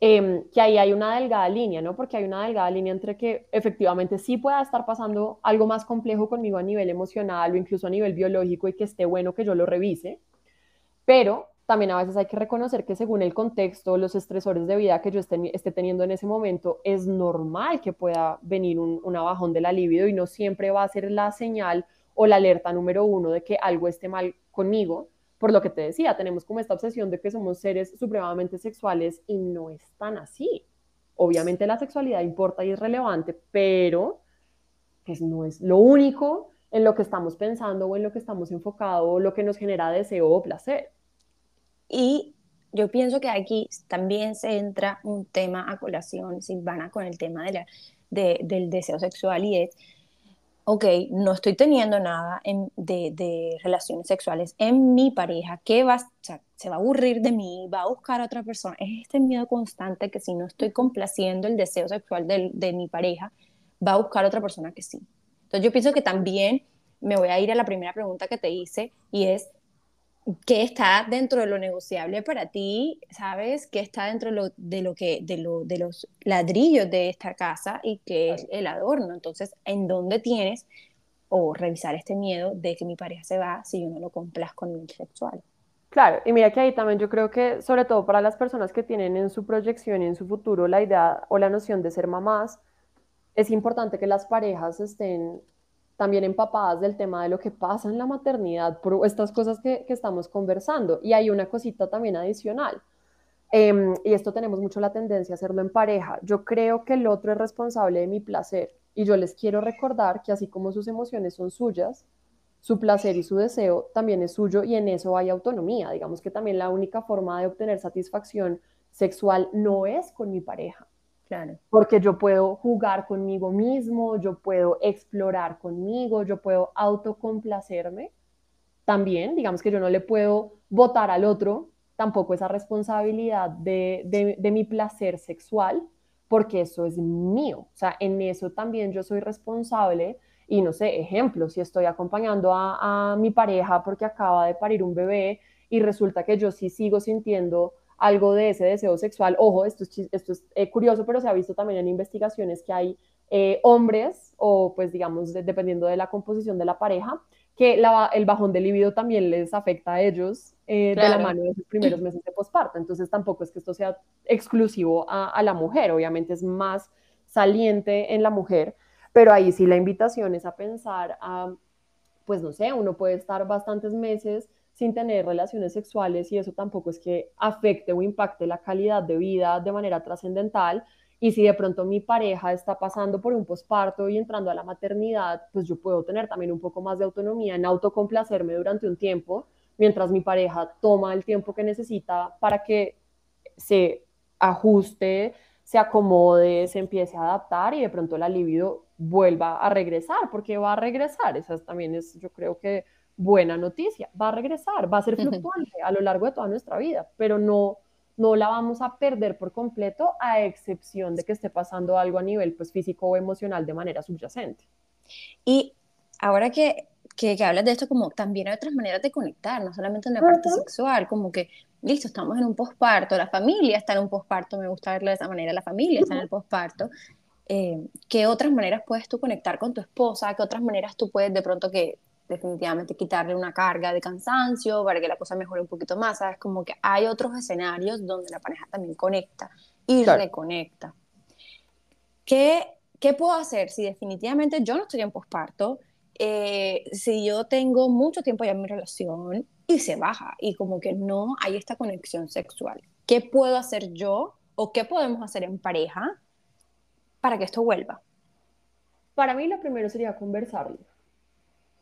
em, que ahí hay una delgada línea, ¿no? Porque hay una delgada línea entre que efectivamente sí pueda estar pasando algo más complejo conmigo a nivel emocional o incluso a nivel biológico y que esté bueno que yo lo revise, pero también a veces hay que reconocer que según el contexto, los estresores de vida que yo esté, teniendo en ese momento, es normal que pueda venir un, un bajón de la libido y no siempre va a ser la señal o la alerta número uno de que algo esté mal conmigo. Por lo que te decía, tenemos como esta obsesión de que somos seres supremamente sexuales y no es tan así. Obviamente la sexualidad importa y es relevante, pero pues no es lo único en lo que estamos pensando o en lo que estamos enfocados o lo que nos genera deseo o placer. Y yo pienso que aquí también se entra un tema a colación, Silvana, con el tema de la, del deseo sexual y es, ok, no estoy teniendo nada de, de, relaciones sexuales en mi pareja, ¿qué va, se va a aburrir de mí, va a buscar a otra persona? Es este miedo constante que si no estoy complaciendo el deseo sexual de, de mi pareja, va a buscar a otra persona que sí. Entonces yo pienso que también me voy a ir a la primera pregunta que te hice y es, qué está dentro de lo negociable para ti, ¿sabes? ¿Qué está dentro de lo, que, de, lo, de los ladrillos de esta casa y qué es el adorno? Entonces, ¿en dónde tienes o revisar este miedo de que mi pareja se va si yo no lo complazco con el sexual? Claro, y mira que ahí también yo creo que, sobre todo para las personas que tienen en su proyección y en su futuro la idea o la noción de ser mamás, es importante que las parejas estén también empapadas del tema de lo que pasa en la maternidad, por estas cosas que, estamos conversando. Y hay una cosita también adicional. Em, y esto tenemos mucho la tendencia a hacerlo en pareja. Yo creo que el otro es responsable de mi placer. Y yo les quiero recordar que así como sus emociones son suyas, su placer y su deseo también es suyo y en eso hay autonomía. Digamos que también la única forma de obtener satisfacción sexual no es con mi pareja. Claro. Porque yo puedo jugar conmigo mismo, yo puedo explorar conmigo, yo puedo autocomplacerme. También, digamos que yo no le puedo votar al otro tampoco esa responsabilidad de, de, mi placer sexual, porque eso es mío. O sea, en eso también yo soy responsable y no sé, ejemplo, si estoy acompañando a, mi pareja porque acaba de parir un bebé y resulta que yo sí sigo sintiendo algo de ese deseo sexual, ojo, esto es, esto es eh, curioso, pero se ha visto también en investigaciones que hay eh, hombres o pues digamos, dependiendo de la composición de la pareja, que el bajón de libido también les afecta a ellos eh, de la mano de sus primeros meses de posparto. Entonces tampoco es que esto sea exclusivo a, a la mujer, obviamente es más saliente en la mujer, pero ahí sí la invitación es a pensar a, pues no sé, uno puede estar bastantes meses sin tener relaciones sexuales y eso tampoco es que afecte o impacte la calidad de vida de manera trascendental. Y si de pronto mi pareja está pasando por un posparto y entrando a la maternidad, pues yo puedo tener también un poco más de autonomía en autocomplacerme durante un tiempo, mientras mi pareja toma el tiempo que necesita para que se ajuste, se acomode, se empiece a adaptar y de pronto la libido vuelva a regresar, porque va a regresar. Esa también es, yo creo que, buena noticia. Va a regresar, va a ser fluctuante a lo largo de toda nuestra vida, pero no, no la vamos a perder por completo a excepción de que esté pasando algo a nivel pues, físico o emocional de manera subyacente. Y ahora que, que, hablas de esto, como también hay otras maneras de conectar, no solamente en la parte sexual, como que, listo, estamos en un posparto, la familia está en un posparto, me gusta verlo de esa manera, la familia está en el posparto, eh, ¿qué otras maneras puedes tú conectar con tu esposa? ¿Qué otras maneras tú puedes de pronto que definitivamente quitarle una carga de cansancio para que la cosa mejore un poquito más? ¿Sabes? Como que hay otros escenarios donde la pareja también conecta y reconecta. ¿Qué, ¿Qué puedo hacer si definitivamente yo no estoy en posparto? Eh, si yo tengo mucho tiempo ya en mi relación y se baja y como que no hay esta conexión sexual, ¿qué puedo hacer yo o qué podemos hacer en pareja para que esto vuelva? Para mí lo primero sería conversarlo.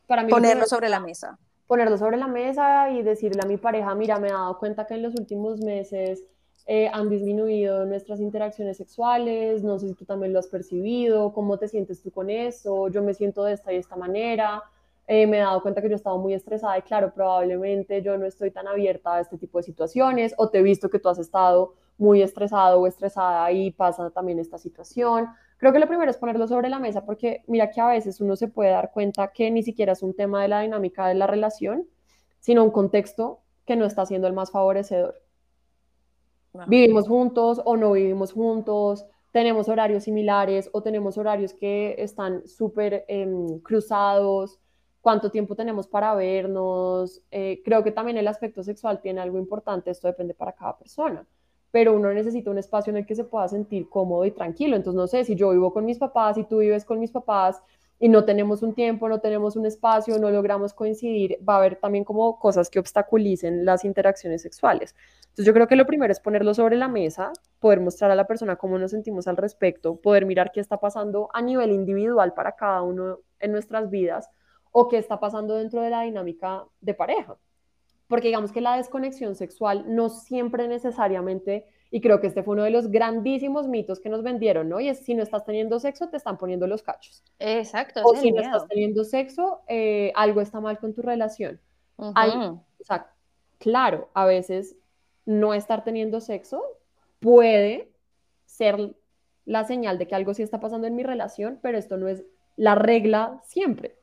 Para ponerlo sobre la mesa. Ponerlo sobre la mesa y decirle a mi pareja, mira, me he dado cuenta que en los últimos meses eh, han disminuido nuestras interacciones sexuales, no sé si tú también lo has percibido, cómo te sientes tú con eso, yo me siento de esta y esta manera, eh, me he dado cuenta que yo he estado muy estresada y claro, probablemente yo no estoy tan abierta a este tipo de situaciones o te he visto que tú has estado muy estresado o estresada y pasa también esta situación. Creo que lo primero es ponerlo sobre la mesa porque mira que a veces uno se puede dar cuenta que ni siquiera es un tema de la dinámica de la relación, sino un contexto que no está siendo el más favorecedor. Vivimos juntos o no vivimos juntos, tenemos horarios similares o tenemos horarios que están súper em, cruzados, cuánto tiempo tenemos para vernos. Eh, creo que también el aspecto sexual tiene algo importante, esto depende para cada persona pero uno necesita un espacio en el que se pueda sentir cómodo y tranquilo. Entonces, no sé, si yo vivo con mis papás y tú vives con mis papás y no tenemos un tiempo, no tenemos un espacio, no logramos coincidir, va a haber también como cosas que obstaculicen las interacciones sexuales. Entonces, yo creo que lo primero es ponerlo sobre la mesa, poder mostrar a la persona cómo nos sentimos al respecto, poder mirar qué está pasando a nivel individual para cada uno en nuestras vidas o qué está pasando dentro de la dinámica de pareja porque digamos que la desconexión sexual no siempre necesariamente, y creo que este fue uno de los grandísimos mitos que nos vendieron, ¿no? Y es si no estás teniendo sexo, te están poniendo los cachos. Exacto. O si no estás teniendo sexo, eh, algo está mal con tu relación. o sea, claro, a veces no estar teniendo sexo puede ser la señal de que algo sí está pasando en mi relación, pero esto no es la regla siempre.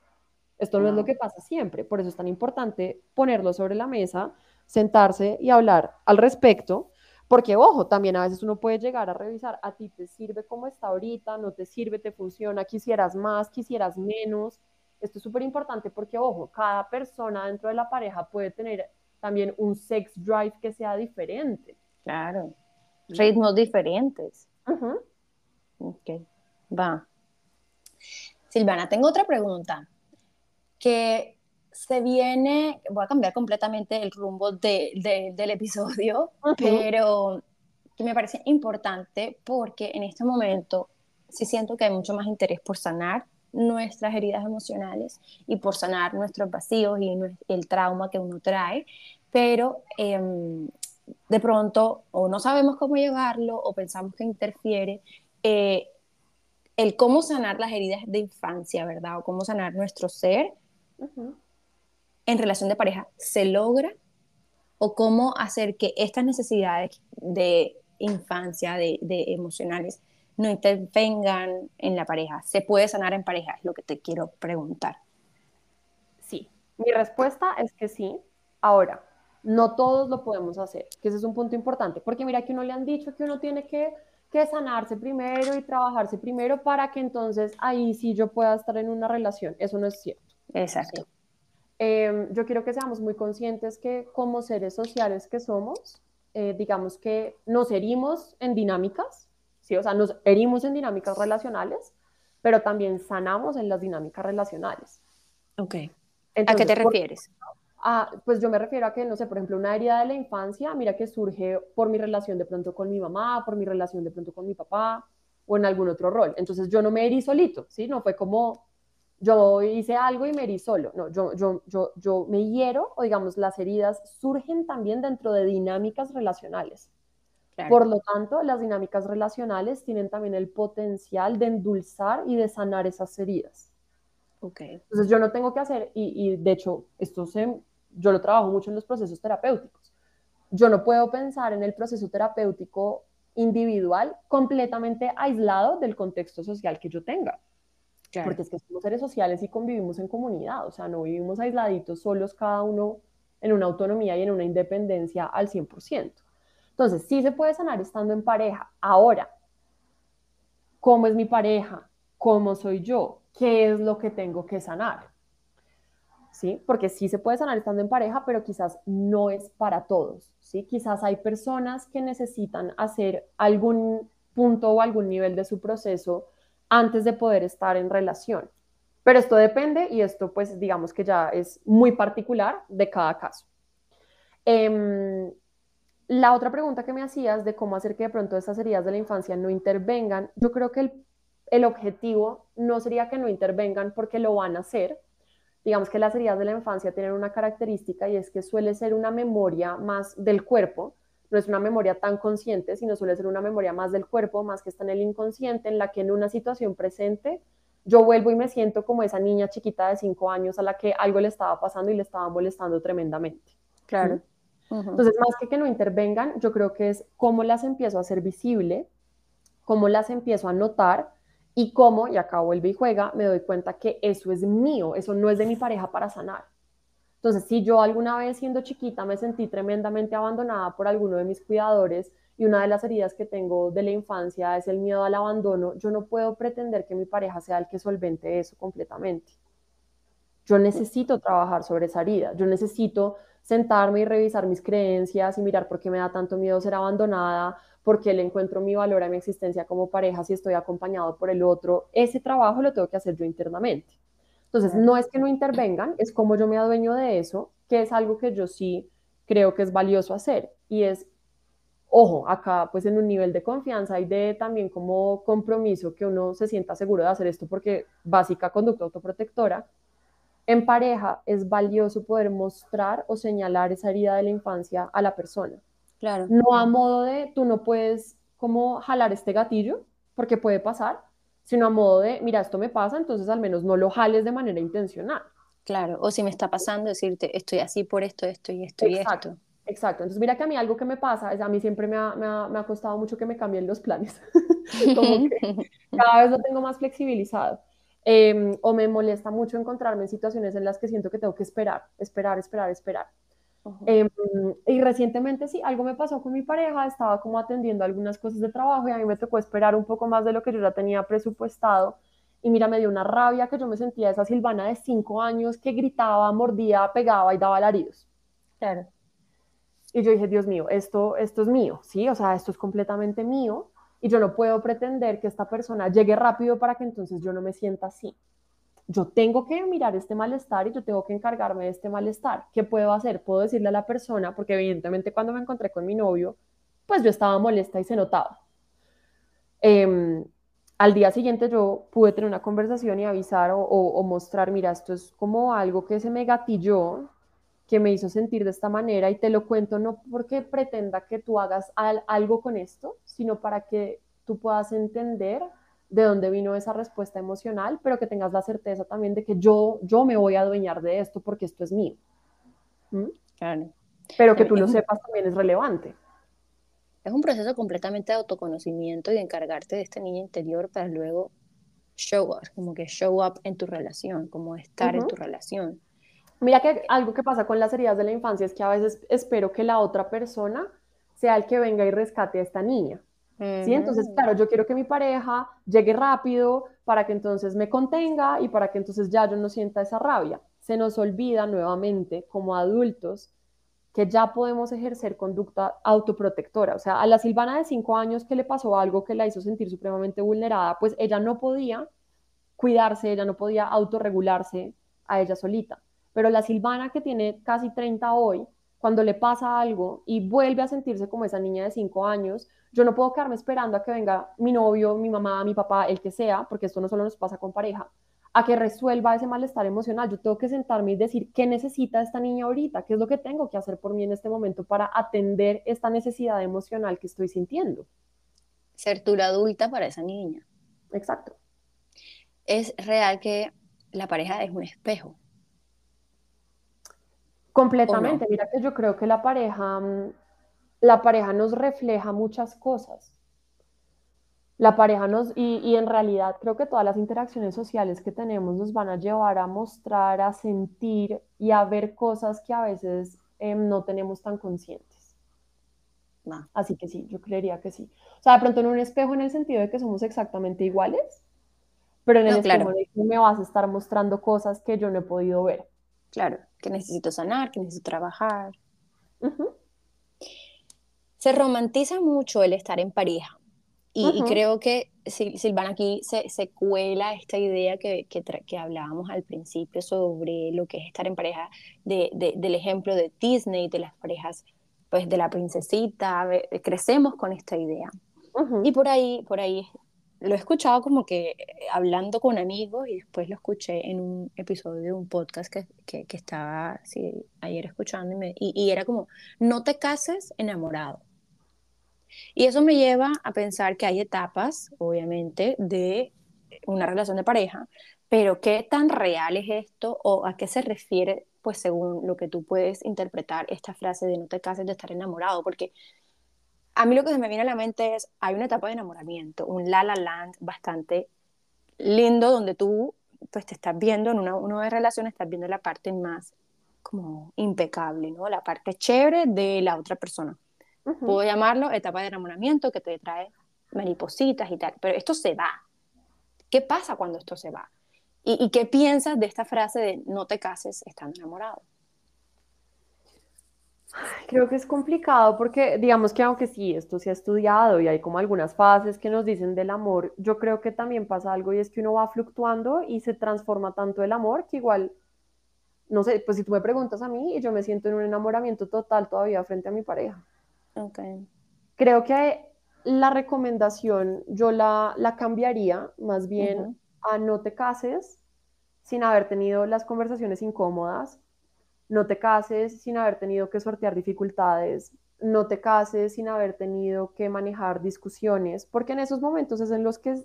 Esto no es lo que pasa siempre, por eso es tan importante ponerlo sobre la mesa, sentarse y hablar al respecto, porque ojo, también a veces uno puede llegar a revisar, a ti te sirve como está ahorita, no te sirve, te funciona, quisieras más, quisieras menos. Esto es súper importante porque, ojo, cada persona dentro de la pareja puede tener también un sex drive que sea diferente. Claro, ritmos diferentes. Ok, va. Silvana, tengo otra pregunta que se viene, voy a cambiar completamente el rumbo de, del episodio, pero que me parece importante porque en este momento sí siento que hay mucho más interés por sanar nuestras heridas emocionales y por sanar nuestros vacíos y el trauma que uno trae, pero em, de pronto o no sabemos cómo llevarlo o pensamos que interfiere. Eh, el cómo sanar las heridas de infancia, ¿verdad? O cómo sanar nuestro ser en relación de pareja, ¿se logra? ¿O cómo hacer que estas necesidades de infancia, de, de emocionales, no intervengan en la pareja? ¿Se puede sanar en pareja? Es lo que te quiero preguntar. Sí, mi respuesta es que sí. Ahora, no todos lo podemos hacer, que ese es un punto importante, porque mira que uno le han dicho que uno tiene que que sanarse primero y trabajarse primero para que entonces ahí sí yo pueda estar en una relación. Eso no es cierto. Exacto. Em, yo quiero que seamos muy conscientes que como seres sociales que somos, eh, digamos que nos herimos en dinámicas, ¿sí? o sea, nos herimos en dinámicas relacionales, pero también sanamos en las dinámicas relacionales. Ok. ¿A qué te refieres? pues yo me refiero a que, no sé, por ejemplo, una herida de la infancia, mira que surge por mi relación de pronto con mi mamá, por mi relación de pronto con mi papá o en algún otro rol. Entonces yo no me herí solito, ¿sí? No fue como yo hice algo y me herí solo. No, yo, yo, yo, yo me hiero o digamos las heridas surgen también dentro de dinámicas relacionales. Por lo tanto, las dinámicas relacionales tienen también el potencial de endulzar y de sanar esas heridas. Okay. Entonces yo no tengo que hacer, y, y de hecho esto se, yo lo trabajo mucho en los procesos terapéuticos. Yo no puedo pensar en el proceso terapéutico individual completamente aislado del contexto social que yo tenga. Porque es que somos seres sociales y convivimos en comunidad, o sea, no vivimos aisladitos solos cada uno en una autonomía y en una independencia al 100%. Entonces, sí se puede sanar estando en pareja. Ahora, ¿cómo es mi pareja? ¿Cómo soy yo? ¿Qué es lo que tengo que sanar? ¿sí? Porque sí se puede sanar estando en pareja, pero quizás no es para todos, ¿sí? Quizás hay personas que necesitan hacer algún punto o algún nivel de su proceso antes de poder estar en relación. Pero esto depende y esto pues digamos que ya es muy particular de cada caso. Em, la otra pregunta que me hacías de cómo hacer que de pronto esas heridas de la infancia no intervengan, yo creo que el, el objetivo no sería que no intervengan porque lo van a hacer, digamos que las heridas de la infancia tienen una característica y es que suele ser una memoria más del cuerpo, no es una memoria tan consciente, sino suele ser una memoria más del cuerpo, más que está en el inconsciente, en la que en una situación presente yo vuelvo y me siento como esa niña chiquita de cinco años a la que algo le estaba pasando y le estaba molestando tremendamente. Claro. Entonces, más que que no intervengan, yo creo que es cómo las empiezo a hacer visible, cómo las empiezo a notar y cómo, y acá vuelve y juega, me doy cuenta que eso es mío, eso no es de mi pareja para sanar. Entonces, si yo alguna vez siendo chiquita me sentí tremendamente abandonada por alguno de mis cuidadores y una de las heridas que tengo de la infancia es el miedo al abandono, yo no puedo pretender que mi pareja sea el que solvente eso completamente. Yo necesito trabajar sobre esa herida, yo necesito sentarme y revisar mis creencias y mirar por qué me da tanto miedo ser abandonada, porque le encuentro mi valor a mi existencia como pareja si estoy acompañado por el otro. Ese trabajo lo tengo que hacer yo internamente. Entonces, no es que no intervengan, es como yo me adueño de eso, que es algo que yo sí creo que es valioso hacer. Y es, ojo, acá pues en un nivel de confianza y de también como compromiso que uno se sienta seguro de hacer esto porque básica conducta autoprotectora. En pareja es valioso poder mostrar o señalar esa herida de la infancia a la persona. Claro. No a modo de tú no puedes como jalar este gatillo, porque puede pasar, sino a modo de, mira, esto me pasa, entonces al menos no lo jales de manera intencional. Claro, o si me está pasando, decirte, estoy así por esto, esto y esto exacto, y esto. Exacto, entonces mira que a mí algo que me pasa, es a mí siempre me ha, me ha, me ha costado mucho que me cambien los planes, [laughs] como que [laughs] cada vez lo tengo más flexibilizado. Em, o me molesta mucho encontrarme en situaciones en las que siento que tengo que esperar, esperar, esperar, esperar. Em, y recientemente sí, algo me pasó con mi pareja, estaba como atendiendo algunas cosas de trabajo y a mí me tocó esperar un poco más de lo que yo ya tenía presupuestado. Y mira, me dio una rabia que yo me sentía esa Silvana de cinco años que gritaba, mordía, pegaba y daba alaridos. Claro. Y yo dije, Dios mío, esto, esto es mío, ¿sí? O sea, esto es completamente mío y yo no puedo pretender que esta persona llegue rápido para que entonces yo no me sienta así yo tengo que mirar este malestar y yo tengo que encargarme de este malestar. ¿Qué puedo hacer? Puedo decirle a la persona, porque evidentemente cuando me encontré con mi novio, pues yo estaba molesta y se notaba. Em, al día siguiente yo pude tener una conversación y avisar o, mostrar, mira, esto es como algo que se me gatilló, que me hizo sentir de esta manera y te lo cuento no porque pretenda que tú hagas algo con esto, sino para que tú puedas entender de dónde vino esa respuesta emocional, pero que tengas la certeza también de que yo, yo me voy a adueñar de esto porque esto es mío. ¿Mm? Claro. Pero que tú lo sepas también es relevante. Es un proceso completamente de autoconocimiento y de encargarte de esta niña interior para luego show up, como que show up en tu relación, como estar en tu relación. Mira que algo que pasa con las heridas de la infancia es que a veces espero que la otra persona sea el que venga y rescate a esta niña. ¿Sí? Entonces, claro, yo quiero que mi pareja llegue rápido para que entonces me contenga y para que entonces ya yo no sienta esa rabia. Se nos olvida nuevamente como adultos que ya podemos ejercer conducta autoprotectora. O sea, a la Silvana de cinco años que le pasó algo que la hizo sentir supremamente vulnerada, pues ella no podía cuidarse, ella no podía autorregularse a ella solita. Pero la Silvana que tiene casi 30 hoy, cuando le pasa algo y vuelve a sentirse como esa niña de cinco años, yo no puedo quedarme esperando a que venga mi novio, mi mamá, mi papá, el que sea, porque esto no solo nos pasa con pareja, a que resuelva ese malestar emocional. Yo tengo que sentarme y decir qué necesita esta niña ahorita, qué es lo que tengo que hacer por mí en este momento para atender esta necesidad emocional que estoy sintiendo. Ser tú la adulta para esa niña. Exacto. Es real que la pareja es un espejo. Completamente. Mira que yo creo que la pareja, mm, la pareja nos refleja muchas cosas la pareja nos, y, en realidad creo que todas las interacciones sociales que tenemos nos van a llevar a mostrar, a sentir y a ver cosas que a veces em, no tenemos tan conscientes. Así que sí, yo creería que sí. O sea, de pronto en un espejo en el sentido de que somos exactamente iguales, pero en el espejo me vas a estar mostrando cosas que yo no he podido ver. Claro, que necesito sanar, que necesito trabajar. Se romantiza mucho el estar en pareja. Y, creo que Silvana aquí se, se cuela esta idea que, que, que, hablábamos al principio sobre lo que es estar en pareja, de, del ejemplo de Disney, de las parejas, pues de la princesita, crecemos con esta idea. Y por ahí, por ahí lo he escuchado como que hablando con amigos y después lo escuché en un episodio de un podcast que, que, estaba ayer escuchando y, y, y, era como, no te cases enamorado. Y eso me lleva a pensar que hay etapas, obviamente, de una relación de pareja, pero qué tan real es esto o a qué se refiere, pues según lo que tú puedes interpretar esta frase de no te cases de estar enamorado, porque a mí lo que se me viene a la mente es, hay una etapa de enamoramiento, un la la land bastante lindo donde tú pues te estás viendo en una, una relación, estás viendo la parte más como impecable, ¿no? La parte chévere de la otra persona. Puedo llamarlo etapa de enamoramiento que te trae maripositas y tal, pero esto se va. ¿Qué pasa cuando esto se va? ¿Y, qué piensas de esta frase de no te cases estando enamorado? Creo que es complicado porque digamos que aunque sí, esto se ha estudiado y hay como algunas fases que nos dicen del amor, yo creo que también pasa algo y es que uno va fluctuando y se transforma tanto el amor que igual, no sé, pues si tú me preguntas a mí y yo me siento en un enamoramiento total todavía frente a mi pareja. Creo que la recomendación yo la, la cambiaría más bien a no te cases sin haber tenido las conversaciones incómodas, no te cases sin haber tenido que sortear dificultades, no te cases sin haber tenido que manejar discusiones, porque en esos momentos es en los que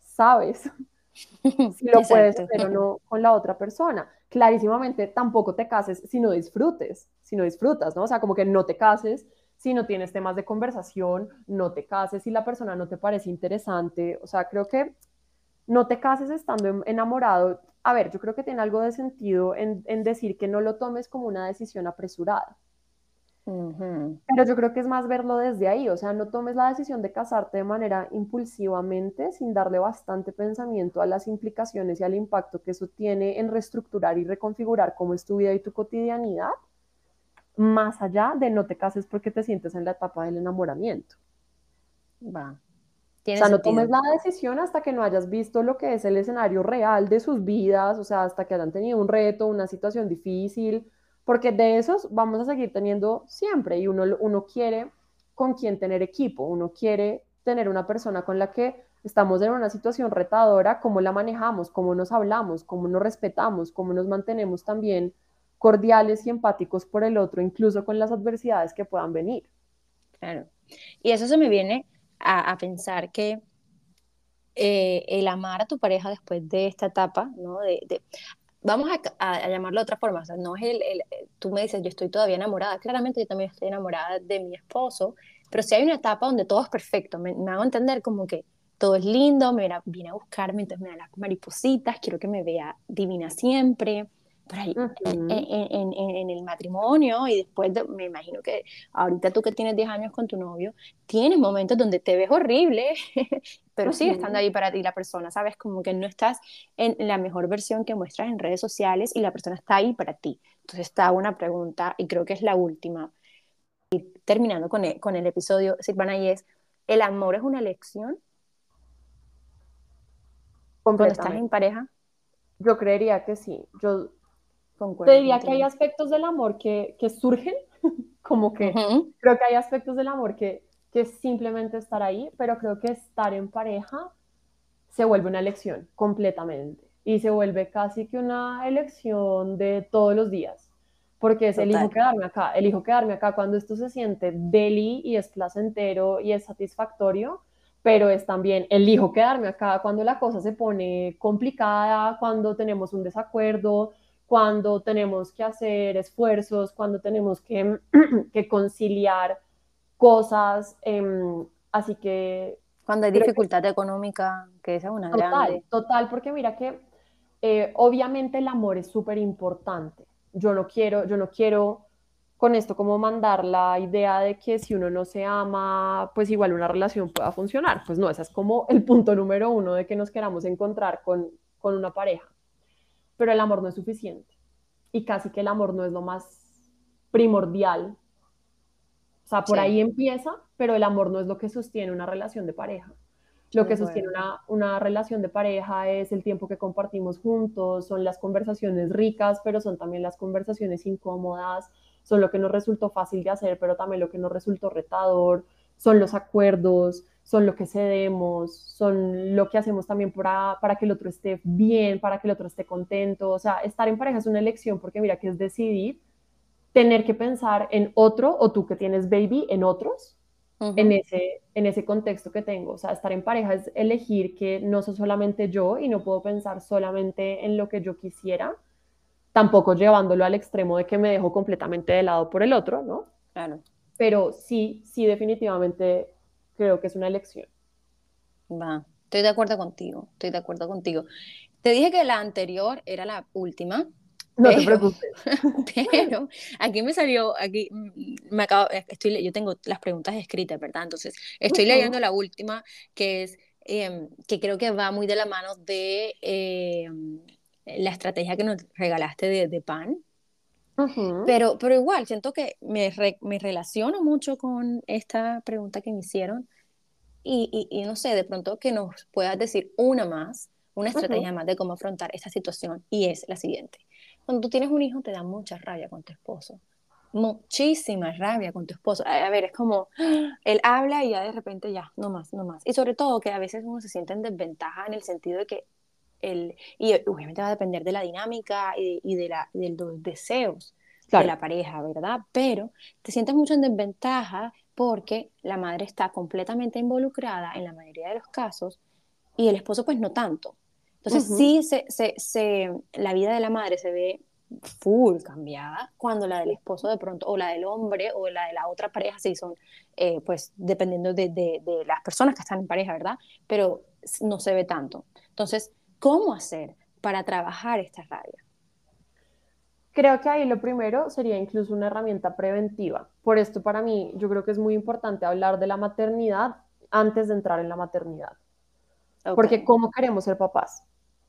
sabes [laughs] si lo puedes hacer o no con la otra persona. Clarísimamente, tampoco te cases si no disfrutes, si no disfrutas, ¿no? O sea, como que no te cases si no tienes temas de conversación, no te cases si la persona no te parece interesante. O sea, creo que no te cases estando enamorado. A ver, yo creo que tiene algo de sentido en, decir que no lo tomes como una decisión apresurada. Pero yo creo que es más verlo desde ahí, o sea, no tomes la decisión de casarte de manera impulsivamente, sin darle bastante pensamiento a las implicaciones y al impacto que eso tiene en reestructurar y reconfigurar cómo es tu vida y tu cotidianidad más allá de no te cases porque te sientes en la etapa del enamoramiento. Va. O sea, no tomes la decisión hasta que no hayas visto lo que es el escenario real de sus vidas, o sea, hasta que hayan tenido un reto, una situación difícil, porque de esos vamos a seguir teniendo siempre y uno, uno quiere con quién tener equipo, uno quiere tener una persona con la que estamos en una situación retadora, cómo la manejamos, cómo nos hablamos, cómo nos respetamos, cómo nos mantenemos también cordiales y empáticos por el otro, incluso con las adversidades que puedan venir. Claro. Y eso se me viene a, pensar que eh, el amar a tu pareja después de esta etapa, ¿no? De, vamos a, llamarlo de otra forma, o sea, no es el, tú me dices, yo estoy todavía enamorada, claramente yo también estoy enamorada de mi esposo, pero si hay una etapa donde todo es perfecto, me, me hago entender como que todo es lindo, me viene a, buscarme, entonces me da las maripositas, quiero que me vea divina siempre, pero ahí, en, en, en, el matrimonio y después me imagino que ahorita tú que tienes 10 años con tu novio, tienes momentos donde te ves horrible, [laughs] pero sigue estando ahí para ti la persona, ¿sabes? Como que no estás en la mejor versión que muestras en redes sociales y la persona está ahí para ti. Entonces está una pregunta y creo que es la última. Y terminando con el, con el episodio, Silvana, y es, ¿el amor es una elección? Cuando estás en pareja. Yo creería que sí. Yo te diría que hay aspectos del amor que, que surgen, [laughs] como que creo que hay aspectos del amor que, que simplemente estar ahí, pero creo que estar en pareja se vuelve una elección completamente y se vuelve casi que una elección de todos los días, porque es elijo quedarme acá, elijo quedarme acá. Cuando esto se siente deli y es placentero y es satisfactorio, pero es también elijo quedarme acá. Cuando la cosa se pone complicada, cuando tenemos un desacuerdo, cuando tenemos que hacer esfuerzos, cuando tenemos que, [clears throat] que conciliar cosas. Em, así que... Cuando hay dificultad económica, que esa es una total, grande. Total, porque mira que eh, obviamente el amor es súper importante. Yo no quiero, yo no quiero con esto como mandar la idea de que si uno no se ama, pues igual una relación pueda funcionar. Pues no, ese es como el punto número uno de que nos queramos encontrar con, con una pareja pero el amor no es suficiente. Y casi que el amor no es lo más primordial. O sea, por ahí empieza, pero el amor no es lo que sostiene una relación de pareja. Lo que sostiene una, una, relación de pareja es el tiempo que compartimos juntos, son las conversaciones ricas, pero son también las conversaciones incómodas, son lo que nos resultó fácil de hacer, pero también lo que nos resultó retador, son los acuerdos, son lo que cedemos, son lo que hacemos también para, para que el otro esté bien, para que el otro esté contento. O sea, estar en pareja es una elección porque mira que es decidir tener que pensar en otro o tú que tienes baby en otros, en, ese, en ese contexto que tengo. O sea, estar en pareja es elegir que no soy solamente yo y no puedo pensar solamente en lo que yo quisiera, tampoco llevándolo al extremo de que me dejo completamente de lado por el otro, ¿no? Claro. Pero sí, sí, definitivamente creo que es una elección. Va, estoy de acuerdo contigo, estoy de acuerdo contigo. Te dije que la anterior era la última. No te preocupes. [laughs] Pero aquí me salió, aquí mm, me acabo, estoy, yo tengo las preguntas escritas, ¿verdad? Entonces, estoy leyendo la última, que es, em, que creo que va muy de la mano de em, la estrategia que nos regalaste de, de pan, pero, pero igual, siento que me, me, relaciono mucho con esta pregunta que me hicieron y, y, no sé, de pronto que nos puedas decir una más, una estrategia más de cómo afrontar esta situación y es la siguiente. Cuando tú tienes un hijo te da mucha rabia con tu esposo, muchísima rabia con tu esposo. A, ver, es como, [gasps] él habla y ya de repente ya, no más, no más. Y sobre todo que a veces uno se siente en desventaja en el sentido de que el, y obviamente va a depender de la dinámica y, y de, la, de los deseos de la pareja, ¿verdad? Pero te sientes mucho en desventaja porque la madre está completamente involucrada en la mayoría de los casos y el esposo pues no tanto. Entonces sí se, se, se, la vida de la madre se ve full cambiada cuando la del esposo de pronto, o la del hombre, o la de la otra pareja, sí son, eh, pues dependiendo de, de, de, las personas que están en pareja, ¿verdad? Pero no se ve tanto. Entonces, ¿cómo hacer para trabajar esta rabia? Creo que ahí lo primero sería incluso una herramienta preventiva. Por esto para mí yo creo que es muy importante hablar de la maternidad antes de entrar en la maternidad. Porque ¿cómo queremos ser papás?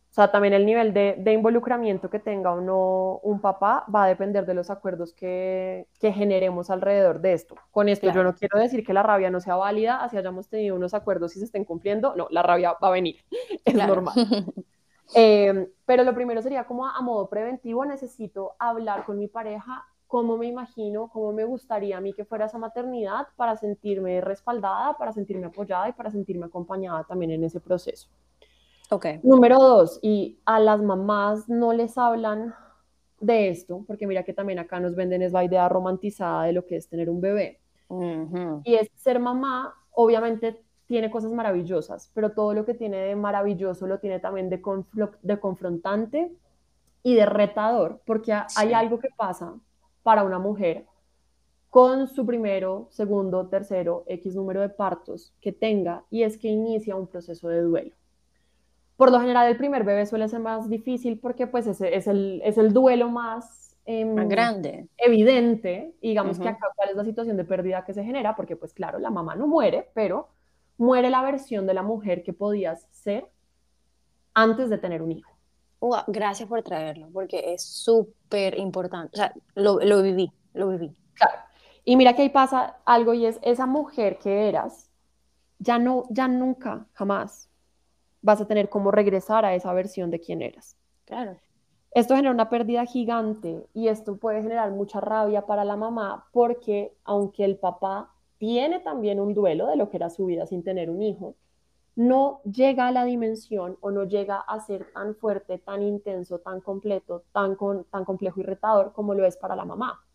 O sea, también el nivel de, involucramiento que tenga o no un papá va a depender de los acuerdos que, generemos alrededor de esto. Con esto yo no quiero decir que la rabia no sea válida, así hayamos tenido unos acuerdos y se estén cumpliendo. No, la rabia va a venir, [laughs] es normal. [laughs] Eh, pero lo primero sería como a, modo preventivo, necesito hablar con mi pareja cómo me imagino, cómo me gustaría a mí que fuera esa maternidad para sentirme respaldada, para sentirme apoyada y para sentirme acompañada también en ese proceso. Okay. Número dos, y a las mamás no les hablan de esto, porque mira que también acá nos venden es la idea romantizada de lo que es tener un bebé. Y es ser mamá, obviamente tiene cosas maravillosas, pero todo lo que tiene de maravilloso lo tiene también de, de confrontante y de retador, porque hay algo que pasa para una mujer con su primero, segundo, tercero, X número de partos que tenga, y es que inicia un proceso de duelo. Por lo general, el primer bebé suele ser más difícil porque pues ese es el, es el duelo más, más grande. Evidente, digamos que acá cuál es la situación de pérdida que se genera, porque pues claro, la mamá no muere, pero muere la versión de la mujer que podías ser antes de tener un hijo. gracias por traerlo, porque es súper importante. O sea, lo, lo, viví, lo viví. Claro. Y mira que ahí pasa algo y es esa mujer que eras, ya no, ya nunca, jamás vas a tener como regresar a esa versión de quien eras. Claro. Esto genera una pérdida gigante y esto puede generar mucha rabia para la mamá porque aunque el papá tiene también un duelo de lo que era su vida sin tener un hijo, no llega a la dimensión o no llega a ser tan fuerte, tan intenso, tan completo, tan, con, tan complejo y retador como lo es para la mamá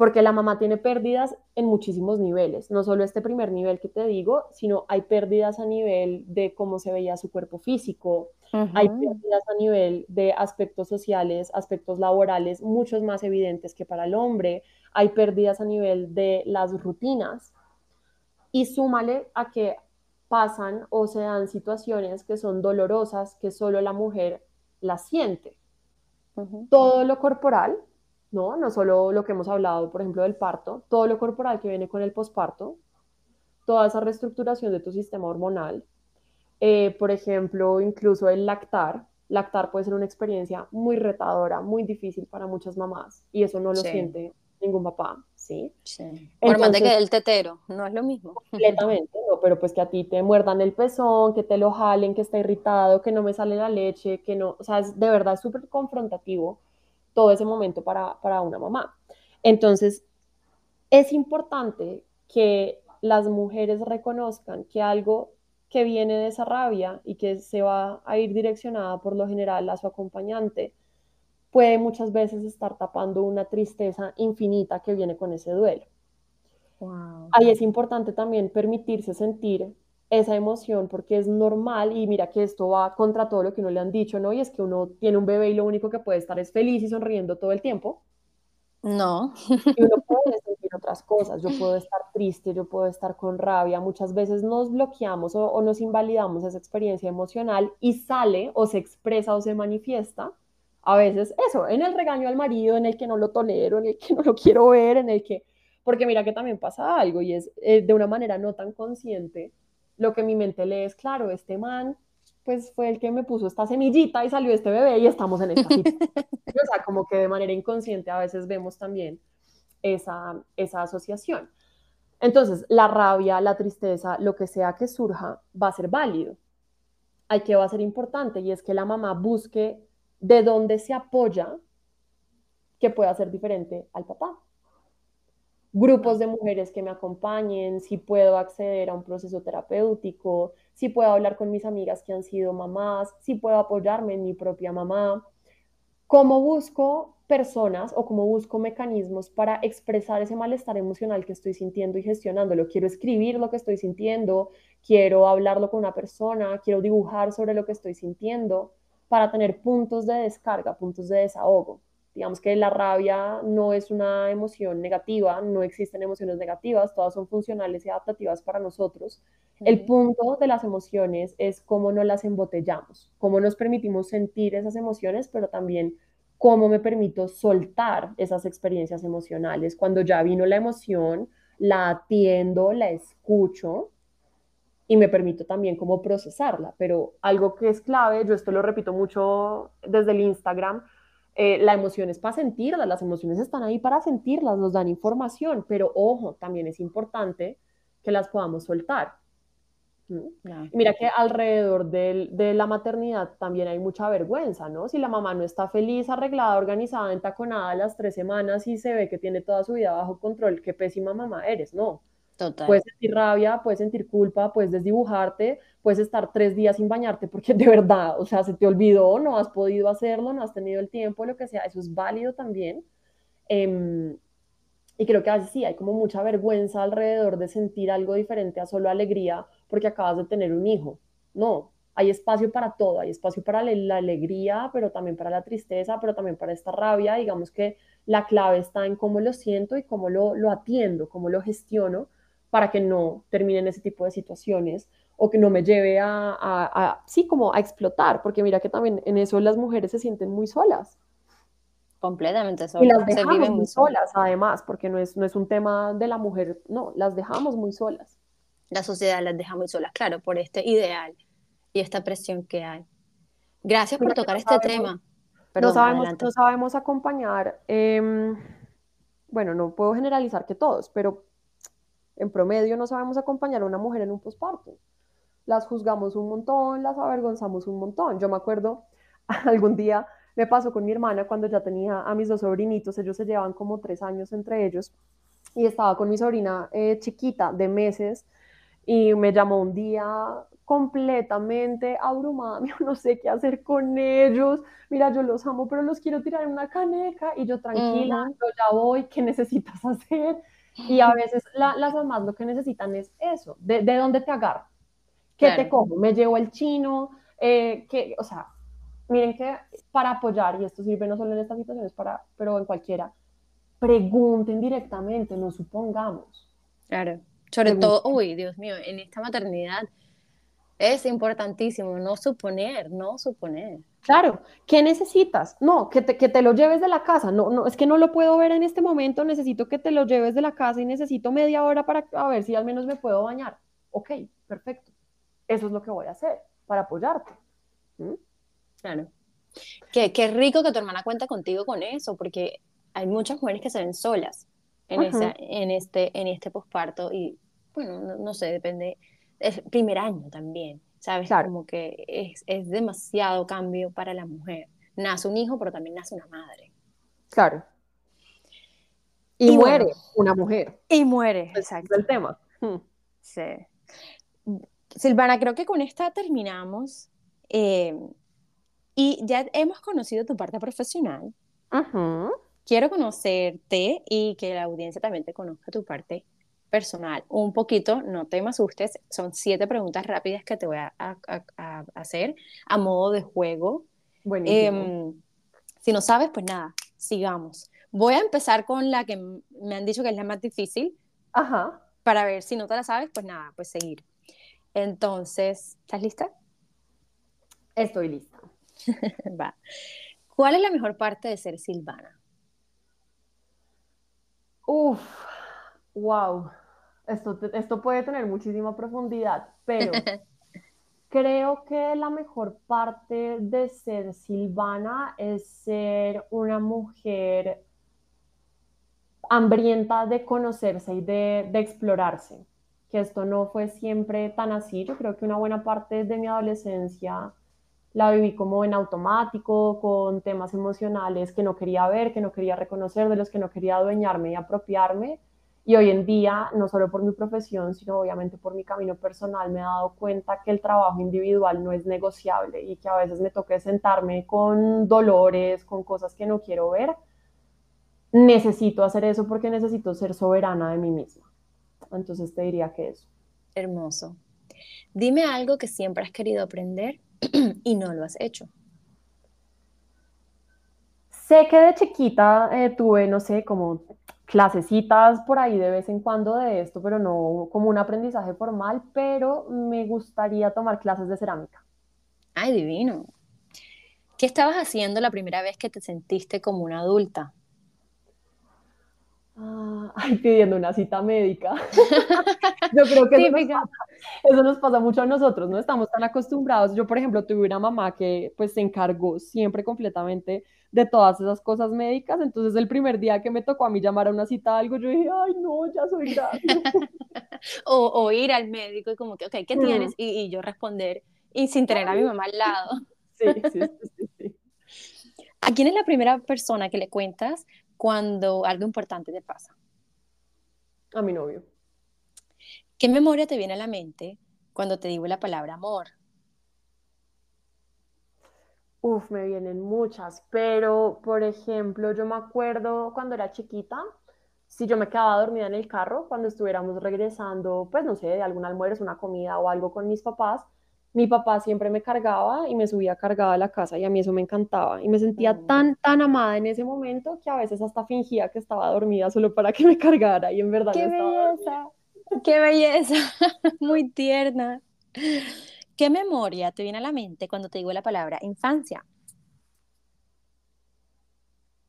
porque la mamá tiene pérdidas en muchísimos niveles, no solo este primer nivel que te digo, sino hay pérdidas a nivel de cómo se veía su cuerpo físico, hay pérdidas a nivel de aspectos sociales, aspectos laborales, muchos más evidentes que para el hombre, hay pérdidas a nivel de las rutinas. Y súmale a que pasan o se dan situaciones que son dolorosas que solo la mujer las siente. Todo lo corporal, ¿no? No solo lo que hemos hablado, por ejemplo, del parto, todo lo corporal que viene con el posparto, toda esa reestructuración de tu sistema hormonal, eh, por ejemplo, incluso el lactar. Lactar puede ser una experiencia muy retadora, muy difícil para muchas mamás y eso no lo siente ningún papá, ¿sí? Sí. Por más de que el tetero, no es lo mismo. [laughs] Completamente, no, pero pues que a ti te muerdan el pezón, que te lo jalen, que está irritado, que no me sale la leche, que no, o sea, es, de verdad es súper confrontativo todo ese momento para, para una mamá. Entonces, es importante que las mujeres reconozcan que algo que viene de esa rabia y que se va a ir direccionada por lo general a su acompañante, puede muchas veces estar tapando una tristeza infinita que viene con ese duelo. Ahí es importante también permitirse sentir esa emoción porque es normal y mira que esto va contra todo lo que uno le han dicho, ¿no? Y es que uno tiene un bebé y lo único que puede estar es feliz y sonriendo todo el tiempo. No. Y uno puede sentir otras cosas, yo puedo estar triste, yo puedo estar con rabia, muchas veces nos bloqueamos o, o nos invalidamos esa experiencia emocional y sale o se expresa o se manifiesta a veces eso, en el regaño al marido, en el que no lo tolero, en el que no lo quiero ver, en el que, porque mira que también pasa algo y es eh, de una manera no tan consciente, lo que mi mente lee es, claro, este man, pues fue el que me puso esta semillita y salió este bebé y estamos en esta [laughs] situación. o sea, como que de manera inconsciente a veces vemos también esa, esa asociación. Entonces, la rabia, la tristeza, lo que sea que surja, va a ser válido. Hay que va a ser importante y es que la mamá busque de dónde se apoya que pueda ser diferente al papá grupos de mujeres que me acompañen, si puedo acceder a un proceso terapéutico, si puedo hablar con mis amigas que han sido mamás, si puedo apoyarme en mi propia mamá. ¿Cómo busco personas o cómo busco mecanismos para expresar ese malestar emocional que estoy sintiendo y gestionándolo? Quiero escribir lo que estoy sintiendo, quiero hablarlo con una persona, quiero dibujar sobre lo que estoy sintiendo para tener puntos de descarga, puntos de desahogo. Digamos que la rabia no es una emoción negativa, no existen emociones negativas, todas son funcionales y adaptativas para nosotros. El punto de las emociones es cómo no las embotellamos, cómo nos permitimos sentir esas emociones, pero también cómo me permito soltar esas experiencias emocionales. Cuando ya vino la emoción, la atiendo, la escucho y me permito también cómo procesarla. Pero algo que es clave, yo esto lo repito mucho desde el Instagram, eh, la emoción es para sentirlas, las emociones están ahí para sentirlas, nos dan información, pero ojo, también es importante que las podamos soltar. Mira que alrededor de la maternidad también hay mucha vergüenza, ¿no? Si la mamá no está feliz, arreglada, organizada, entaconada a las tres semanas y se ve que tiene toda su vida bajo control, qué pésima mamá eres, ¿no? Total. Puedes sentir rabia, puedes sentir culpa, puedes desdibujarte, puedes estar tres días sin bañarte porque de verdad, o sea, se te olvidó, no has podido hacerlo, no has tenido el tiempo, lo que sea, eso es válido también. Em, y creo que a veces sí, hay como mucha vergüenza alrededor de sentir algo diferente a solo alegría porque acabas de tener un hijo. No, hay espacio para todo, hay espacio para la alegría, pero también para la tristeza, pero también para esta rabia. Digamos que la clave está en cómo lo siento y cómo lo, lo atiendo, cómo lo gestiono para que no termine en ese tipo de situaciones o que no me lleve a, a, sí, como a explotar, porque mira que también en eso las mujeres se sienten muy solas. Completamente solas. Y las dejamos muy solas, además, porque no es, no es un tema de la mujer, no, las dejamos muy solas. La sociedad las deja muy solas, claro, por este ideal y esta presión que hay. Gracias por tocar este tema. no, sabemos, no sabemos acompañar, em, bueno, no puedo generalizar que todos, pero en promedio no sabemos acompañar a una mujer en un posparto. Las juzgamos un montón, las avergonzamos un montón. Yo me acuerdo [laughs] algún día me pasó con mi hermana cuando ya tenía a mis dos sobrinitos, ellos se llevan como tres años entre ellos, y estaba con mi sobrina eh, chiquita de meses, y me llamó un día completamente abrumada, [laughs] no sé qué hacer con ellos, mira, yo los amo, pero los quiero tirar en una caneca, y yo tranquila, yo ya voy, ¿qué necesitas hacer? Y a veces las mamás lo que necesitan es eso, de, de dónde te agarro, qué te cojo, me llevo el chino, eh, que, o sea, miren que para apoyar, y esto sirve no solo en estas situaciones, para, pero en cualquiera, pregunten directamente, no supongamos. Claro, sobre todo, uy, Dios mío, en esta maternidad es importantísimo no suponer, no suponer. Claro, ¿qué necesitas? No, que te, que te lo lleves de la casa. No, no, es que no lo puedo ver en este momento, necesito que te lo lleves de la casa y necesito media hora para a ver si al menos me puedo bañar. Ok, perfecto. Eso es lo que voy a hacer para apoyarte. ¿Mm? Claro. Qué, qué rico que tu hermana cuenta contigo con eso, porque hay muchas mujeres que se ven solas en, esa, en este, en este posparto y, bueno, no, sé, depende, es primer año también, ¿sabes? Como que es, es demasiado cambio para la mujer. Nace un hijo, pero también nace una madre. Claro. Y, muere una mujer. Y muere, exacto. el tema. Hmm. Sí. Silvana, creo que con esta terminamos. Eh, y ya hemos conocido tu parte profesional. Quiero conocerte y que la audiencia también te conozca tu parte personal. Un poquito, no te me asustes, son siete preguntas rápidas que te voy a, hacer a modo de juego. Eh, si no sabes, pues nada, sigamos. Voy a empezar con la que me han dicho que es la más difícil. Ajá. Para ver si no te la sabes, pues nada, pues seguir. Entonces, ¿estás lista? Estoy lista. [laughs] Va. ¿Cuál es la mejor parte de ser Silvana? Uf, wow. Esto, esto puede tener muchísima profundidad, pero [laughs] creo que la mejor parte de ser Silvana es ser una mujer hambrienta de conocerse y de, de, explorarse, que esto no fue siempre tan así. Yo creo que una buena parte de mi adolescencia la viví como en automático, con temas emocionales que no quería ver, que no quería reconocer, de los que no quería adueñarme y apropiarme. Y hoy en día, no solo por mi profesión, sino obviamente por mi camino personal, me he dado cuenta que el trabajo individual no es negociable y que a veces me toque sentarme con dolores, con cosas que no quiero ver. Necesito hacer eso porque necesito ser soberana de mí misma. Entonces te diría que eso. Hermoso. Dime algo que siempre has querido aprender [clears throat] y no lo has hecho. Sé que de chiquita eh, tuve, no sé, como clasecitas por ahí de vez en cuando de esto, pero no como un aprendizaje formal, pero me gustaría tomar clases de cerámica. Ay, divino. ¿Qué estabas haciendo la primera vez que te sentiste como una adulta? Ah, ay, pidiendo una cita médica. [laughs] Yo creo que eso nos, pasa, eso nos, pasa, mucho a nosotros, no estamos tan acostumbrados. Yo, por ejemplo, tuve una mamá que pues se encargó siempre completamente de todas esas cosas médicas, entonces el primer día que me tocó a mí llamar a una cita algo, yo dije, ay, no, ya soy grande. [laughs] o, o, ir al médico y como que, ok, ¿qué tienes? Y, y, yo responder, y sin tener a mi mamá al lado. sí, sí, sí, sí. ¿A quién es la primera persona que le cuentas cuando algo importante te pasa? A mi novio. ¿Qué memoria te viene a la mente cuando te digo la palabra amor? Uf, me vienen muchas, pero por ejemplo, yo me acuerdo cuando era chiquita, si yo me quedaba dormida en el carro, cuando estuviéramos regresando, pues no sé, de algún almuerzo, una comida o algo con mis papás, mi papá siempre me cargaba y me subía cargada a la casa y a mí eso me encantaba y me sentía mm. tan, tan amada en ese momento que a veces hasta fingía que estaba dormida solo para que me cargara y en verdad ¡Qué estaba belleza! ¡Qué belleza! [laughs] Muy tierna. ¿Qué memoria te viene a la mente cuando te digo la palabra infancia?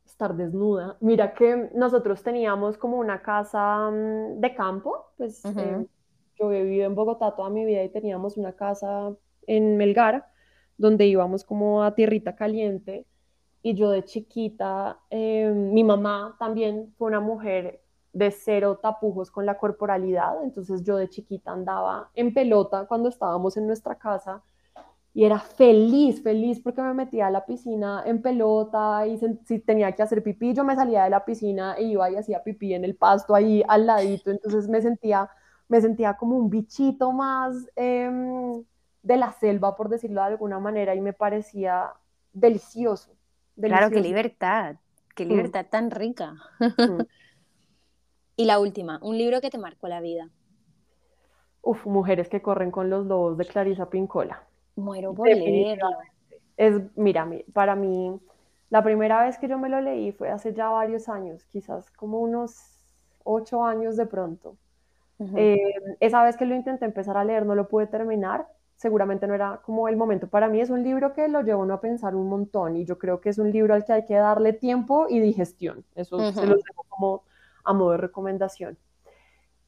Estar desnuda. Mira que nosotros teníamos como una casa mm, de campo, pues yo vivido en Bogotá toda mi vida y teníamos una casa en Melgar, donde íbamos como a tierrita caliente. Y yo de chiquita, eh, mi mamá también fue una mujer de cero tapujos con la corporalidad, entonces yo de chiquita andaba en pelota cuando estábamos en nuestra casa y era feliz, feliz porque me metía a la piscina en pelota y si tenía que hacer pipí, yo me salía de la piscina e iba y hacía pipí en el pasto ahí al ladito, entonces me sentía me sentía como un bichito más em, de la selva, por decirlo de alguna manera, y me parecía delicioso. Claro, qué libertad, qué mm. libertad tan rica. Mm. [laughs] y la última, un libro que te marcó la vida. Uf, Mujeres que corren con los lobos de Clarisa Pincola. Muero por leerlo. Es, mira, para mí, la primera vez que yo me lo leí fue hace ya varios años, quizás como unos ocho años de pronto. Eh, esa vez que lo intenté empezar a leer no lo pude terminar, seguramente no era como el momento. Para mí, es un libro que lo lleva uno a pensar un montón y yo creo que es un libro al que hay que darle tiempo y digestión, eso se lo dejo como a modo de recomendación.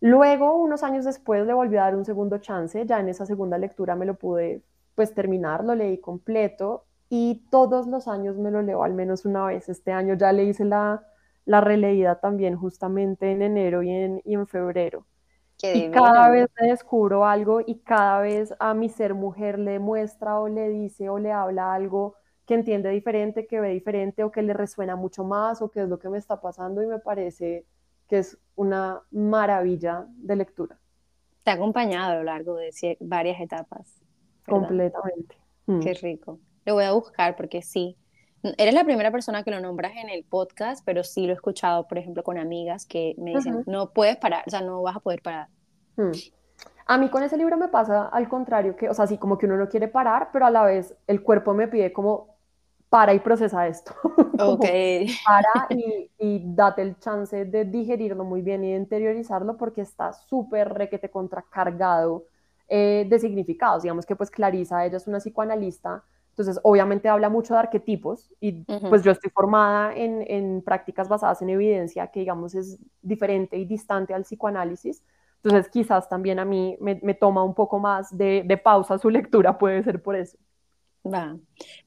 Luego, unos años después, le volví a dar un segundo chance, ya en esa segunda lectura me lo pude pues terminar, lo leí completo y todos los años me lo leo al menos una vez. Este año ya le hice la, la releída también justamente en enero y en, y en febrero y cada vez me descubro algo y cada vez a mi ser mujer le muestra o le dice o le habla algo que entiende diferente, que ve diferente o que le resuena mucho más o que es lo que me está pasando y me parece que es una maravilla de lectura. Te ha acompañado a lo largo de varias etapas. Completamente. Mm. Qué rico. Lo voy a buscar porque sí. Eres la primera persona que lo nombras en el podcast, pero sí lo he escuchado, por ejemplo, con amigas que me dicen, no puedes parar, o sea, no vas a poder parar. Hmm. A mí con ese libro me pasa al contrario, que, o sea, sí, como que uno no quiere parar, pero a la vez el cuerpo me pide como, para y procesa esto. [laughs] Ok. para y, y, date el chance de digerirlo muy bien y de interiorizarlo porque está súper requete contracargado eh, de significados. Digamos que pues Clarisa, ella es una psicoanalista, entonces obviamente habla mucho de arquetipos y pues yo estoy formada en, en prácticas basadas en evidencia que digamos es diferente y distante al psicoanálisis. Entonces quizás también a mí me, toma un poco más de, pausa su lectura, puede ser por eso. Va,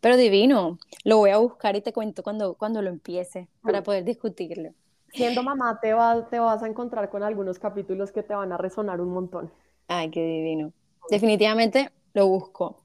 pero divino, lo voy a buscar y te cuento cuando, cuando lo empiece para poder discutirlo. Siendo mamá te, te vas a encontrar con algunos capítulos que te van a resonar un montón. Ay, qué divino. Definitivamente lo busco.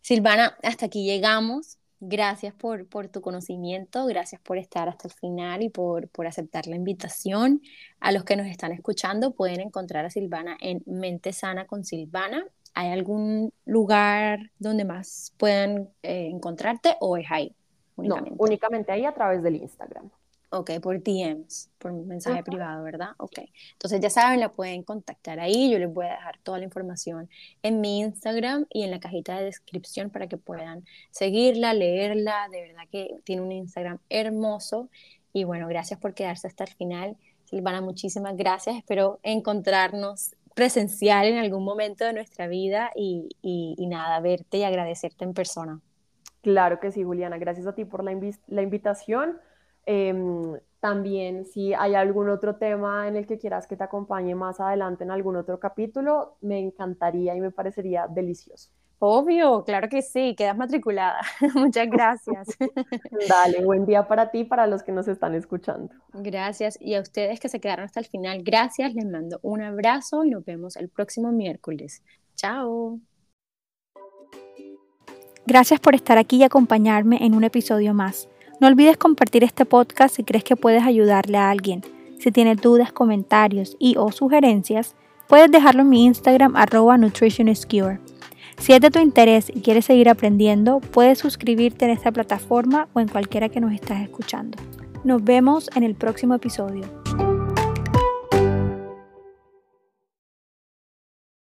Silvana, hasta aquí llegamos. Gracias por, por, tu conocimiento, gracias por estar hasta el final y por, por, aceptar la invitación. A los que nos están escuchando pueden encontrar a Silvana en Mente Sana con Silvana. ¿Hay algún lugar donde más puedan eh, encontrarte o es ahí? Únicamente? No, únicamente ahí a través del Instagram. Ok, por DMs, por mensaje privado, ¿verdad? Ok. Entonces ya saben, la pueden contactar ahí. Yo les voy a dejar toda la información en mi Instagram y en la cajita de descripción para que puedan seguirla, leerla. De verdad que tiene un Instagram hermoso. Y bueno, gracias por quedarse hasta el final. Silvana, muchísimas gracias. Espero encontrarnos presencial en algún momento de nuestra vida y, y, nada, verte y agradecerte en persona. Claro que sí, Juliana. Gracias a ti por la, la invitación Em, También si hay algún otro tema en el que quieras que te acompañe más adelante en algún otro capítulo, me encantaría y me parecería delicioso. Obvio, claro que sí, quedas matriculada. [laughs] Muchas gracias. [laughs] Dale, buen día para ti, para los que nos están escuchando. Gracias. Y a ustedes que se quedaron hasta el final, gracias. Les mando un abrazo y nos vemos el próximo miércoles. Chao. Gracias por estar aquí y acompañarme en un episodio más. No olvides compartir este podcast si crees que puedes ayudarle a alguien. Si tienes dudas, comentarios y o sugerencias, puedes dejarlo en mi Instagram arroba. Si es de tu interés y quieres seguir aprendiendo, puedes suscribirte en esta plataforma o en cualquiera que nos estás escuchando. Nos vemos en el próximo episodio.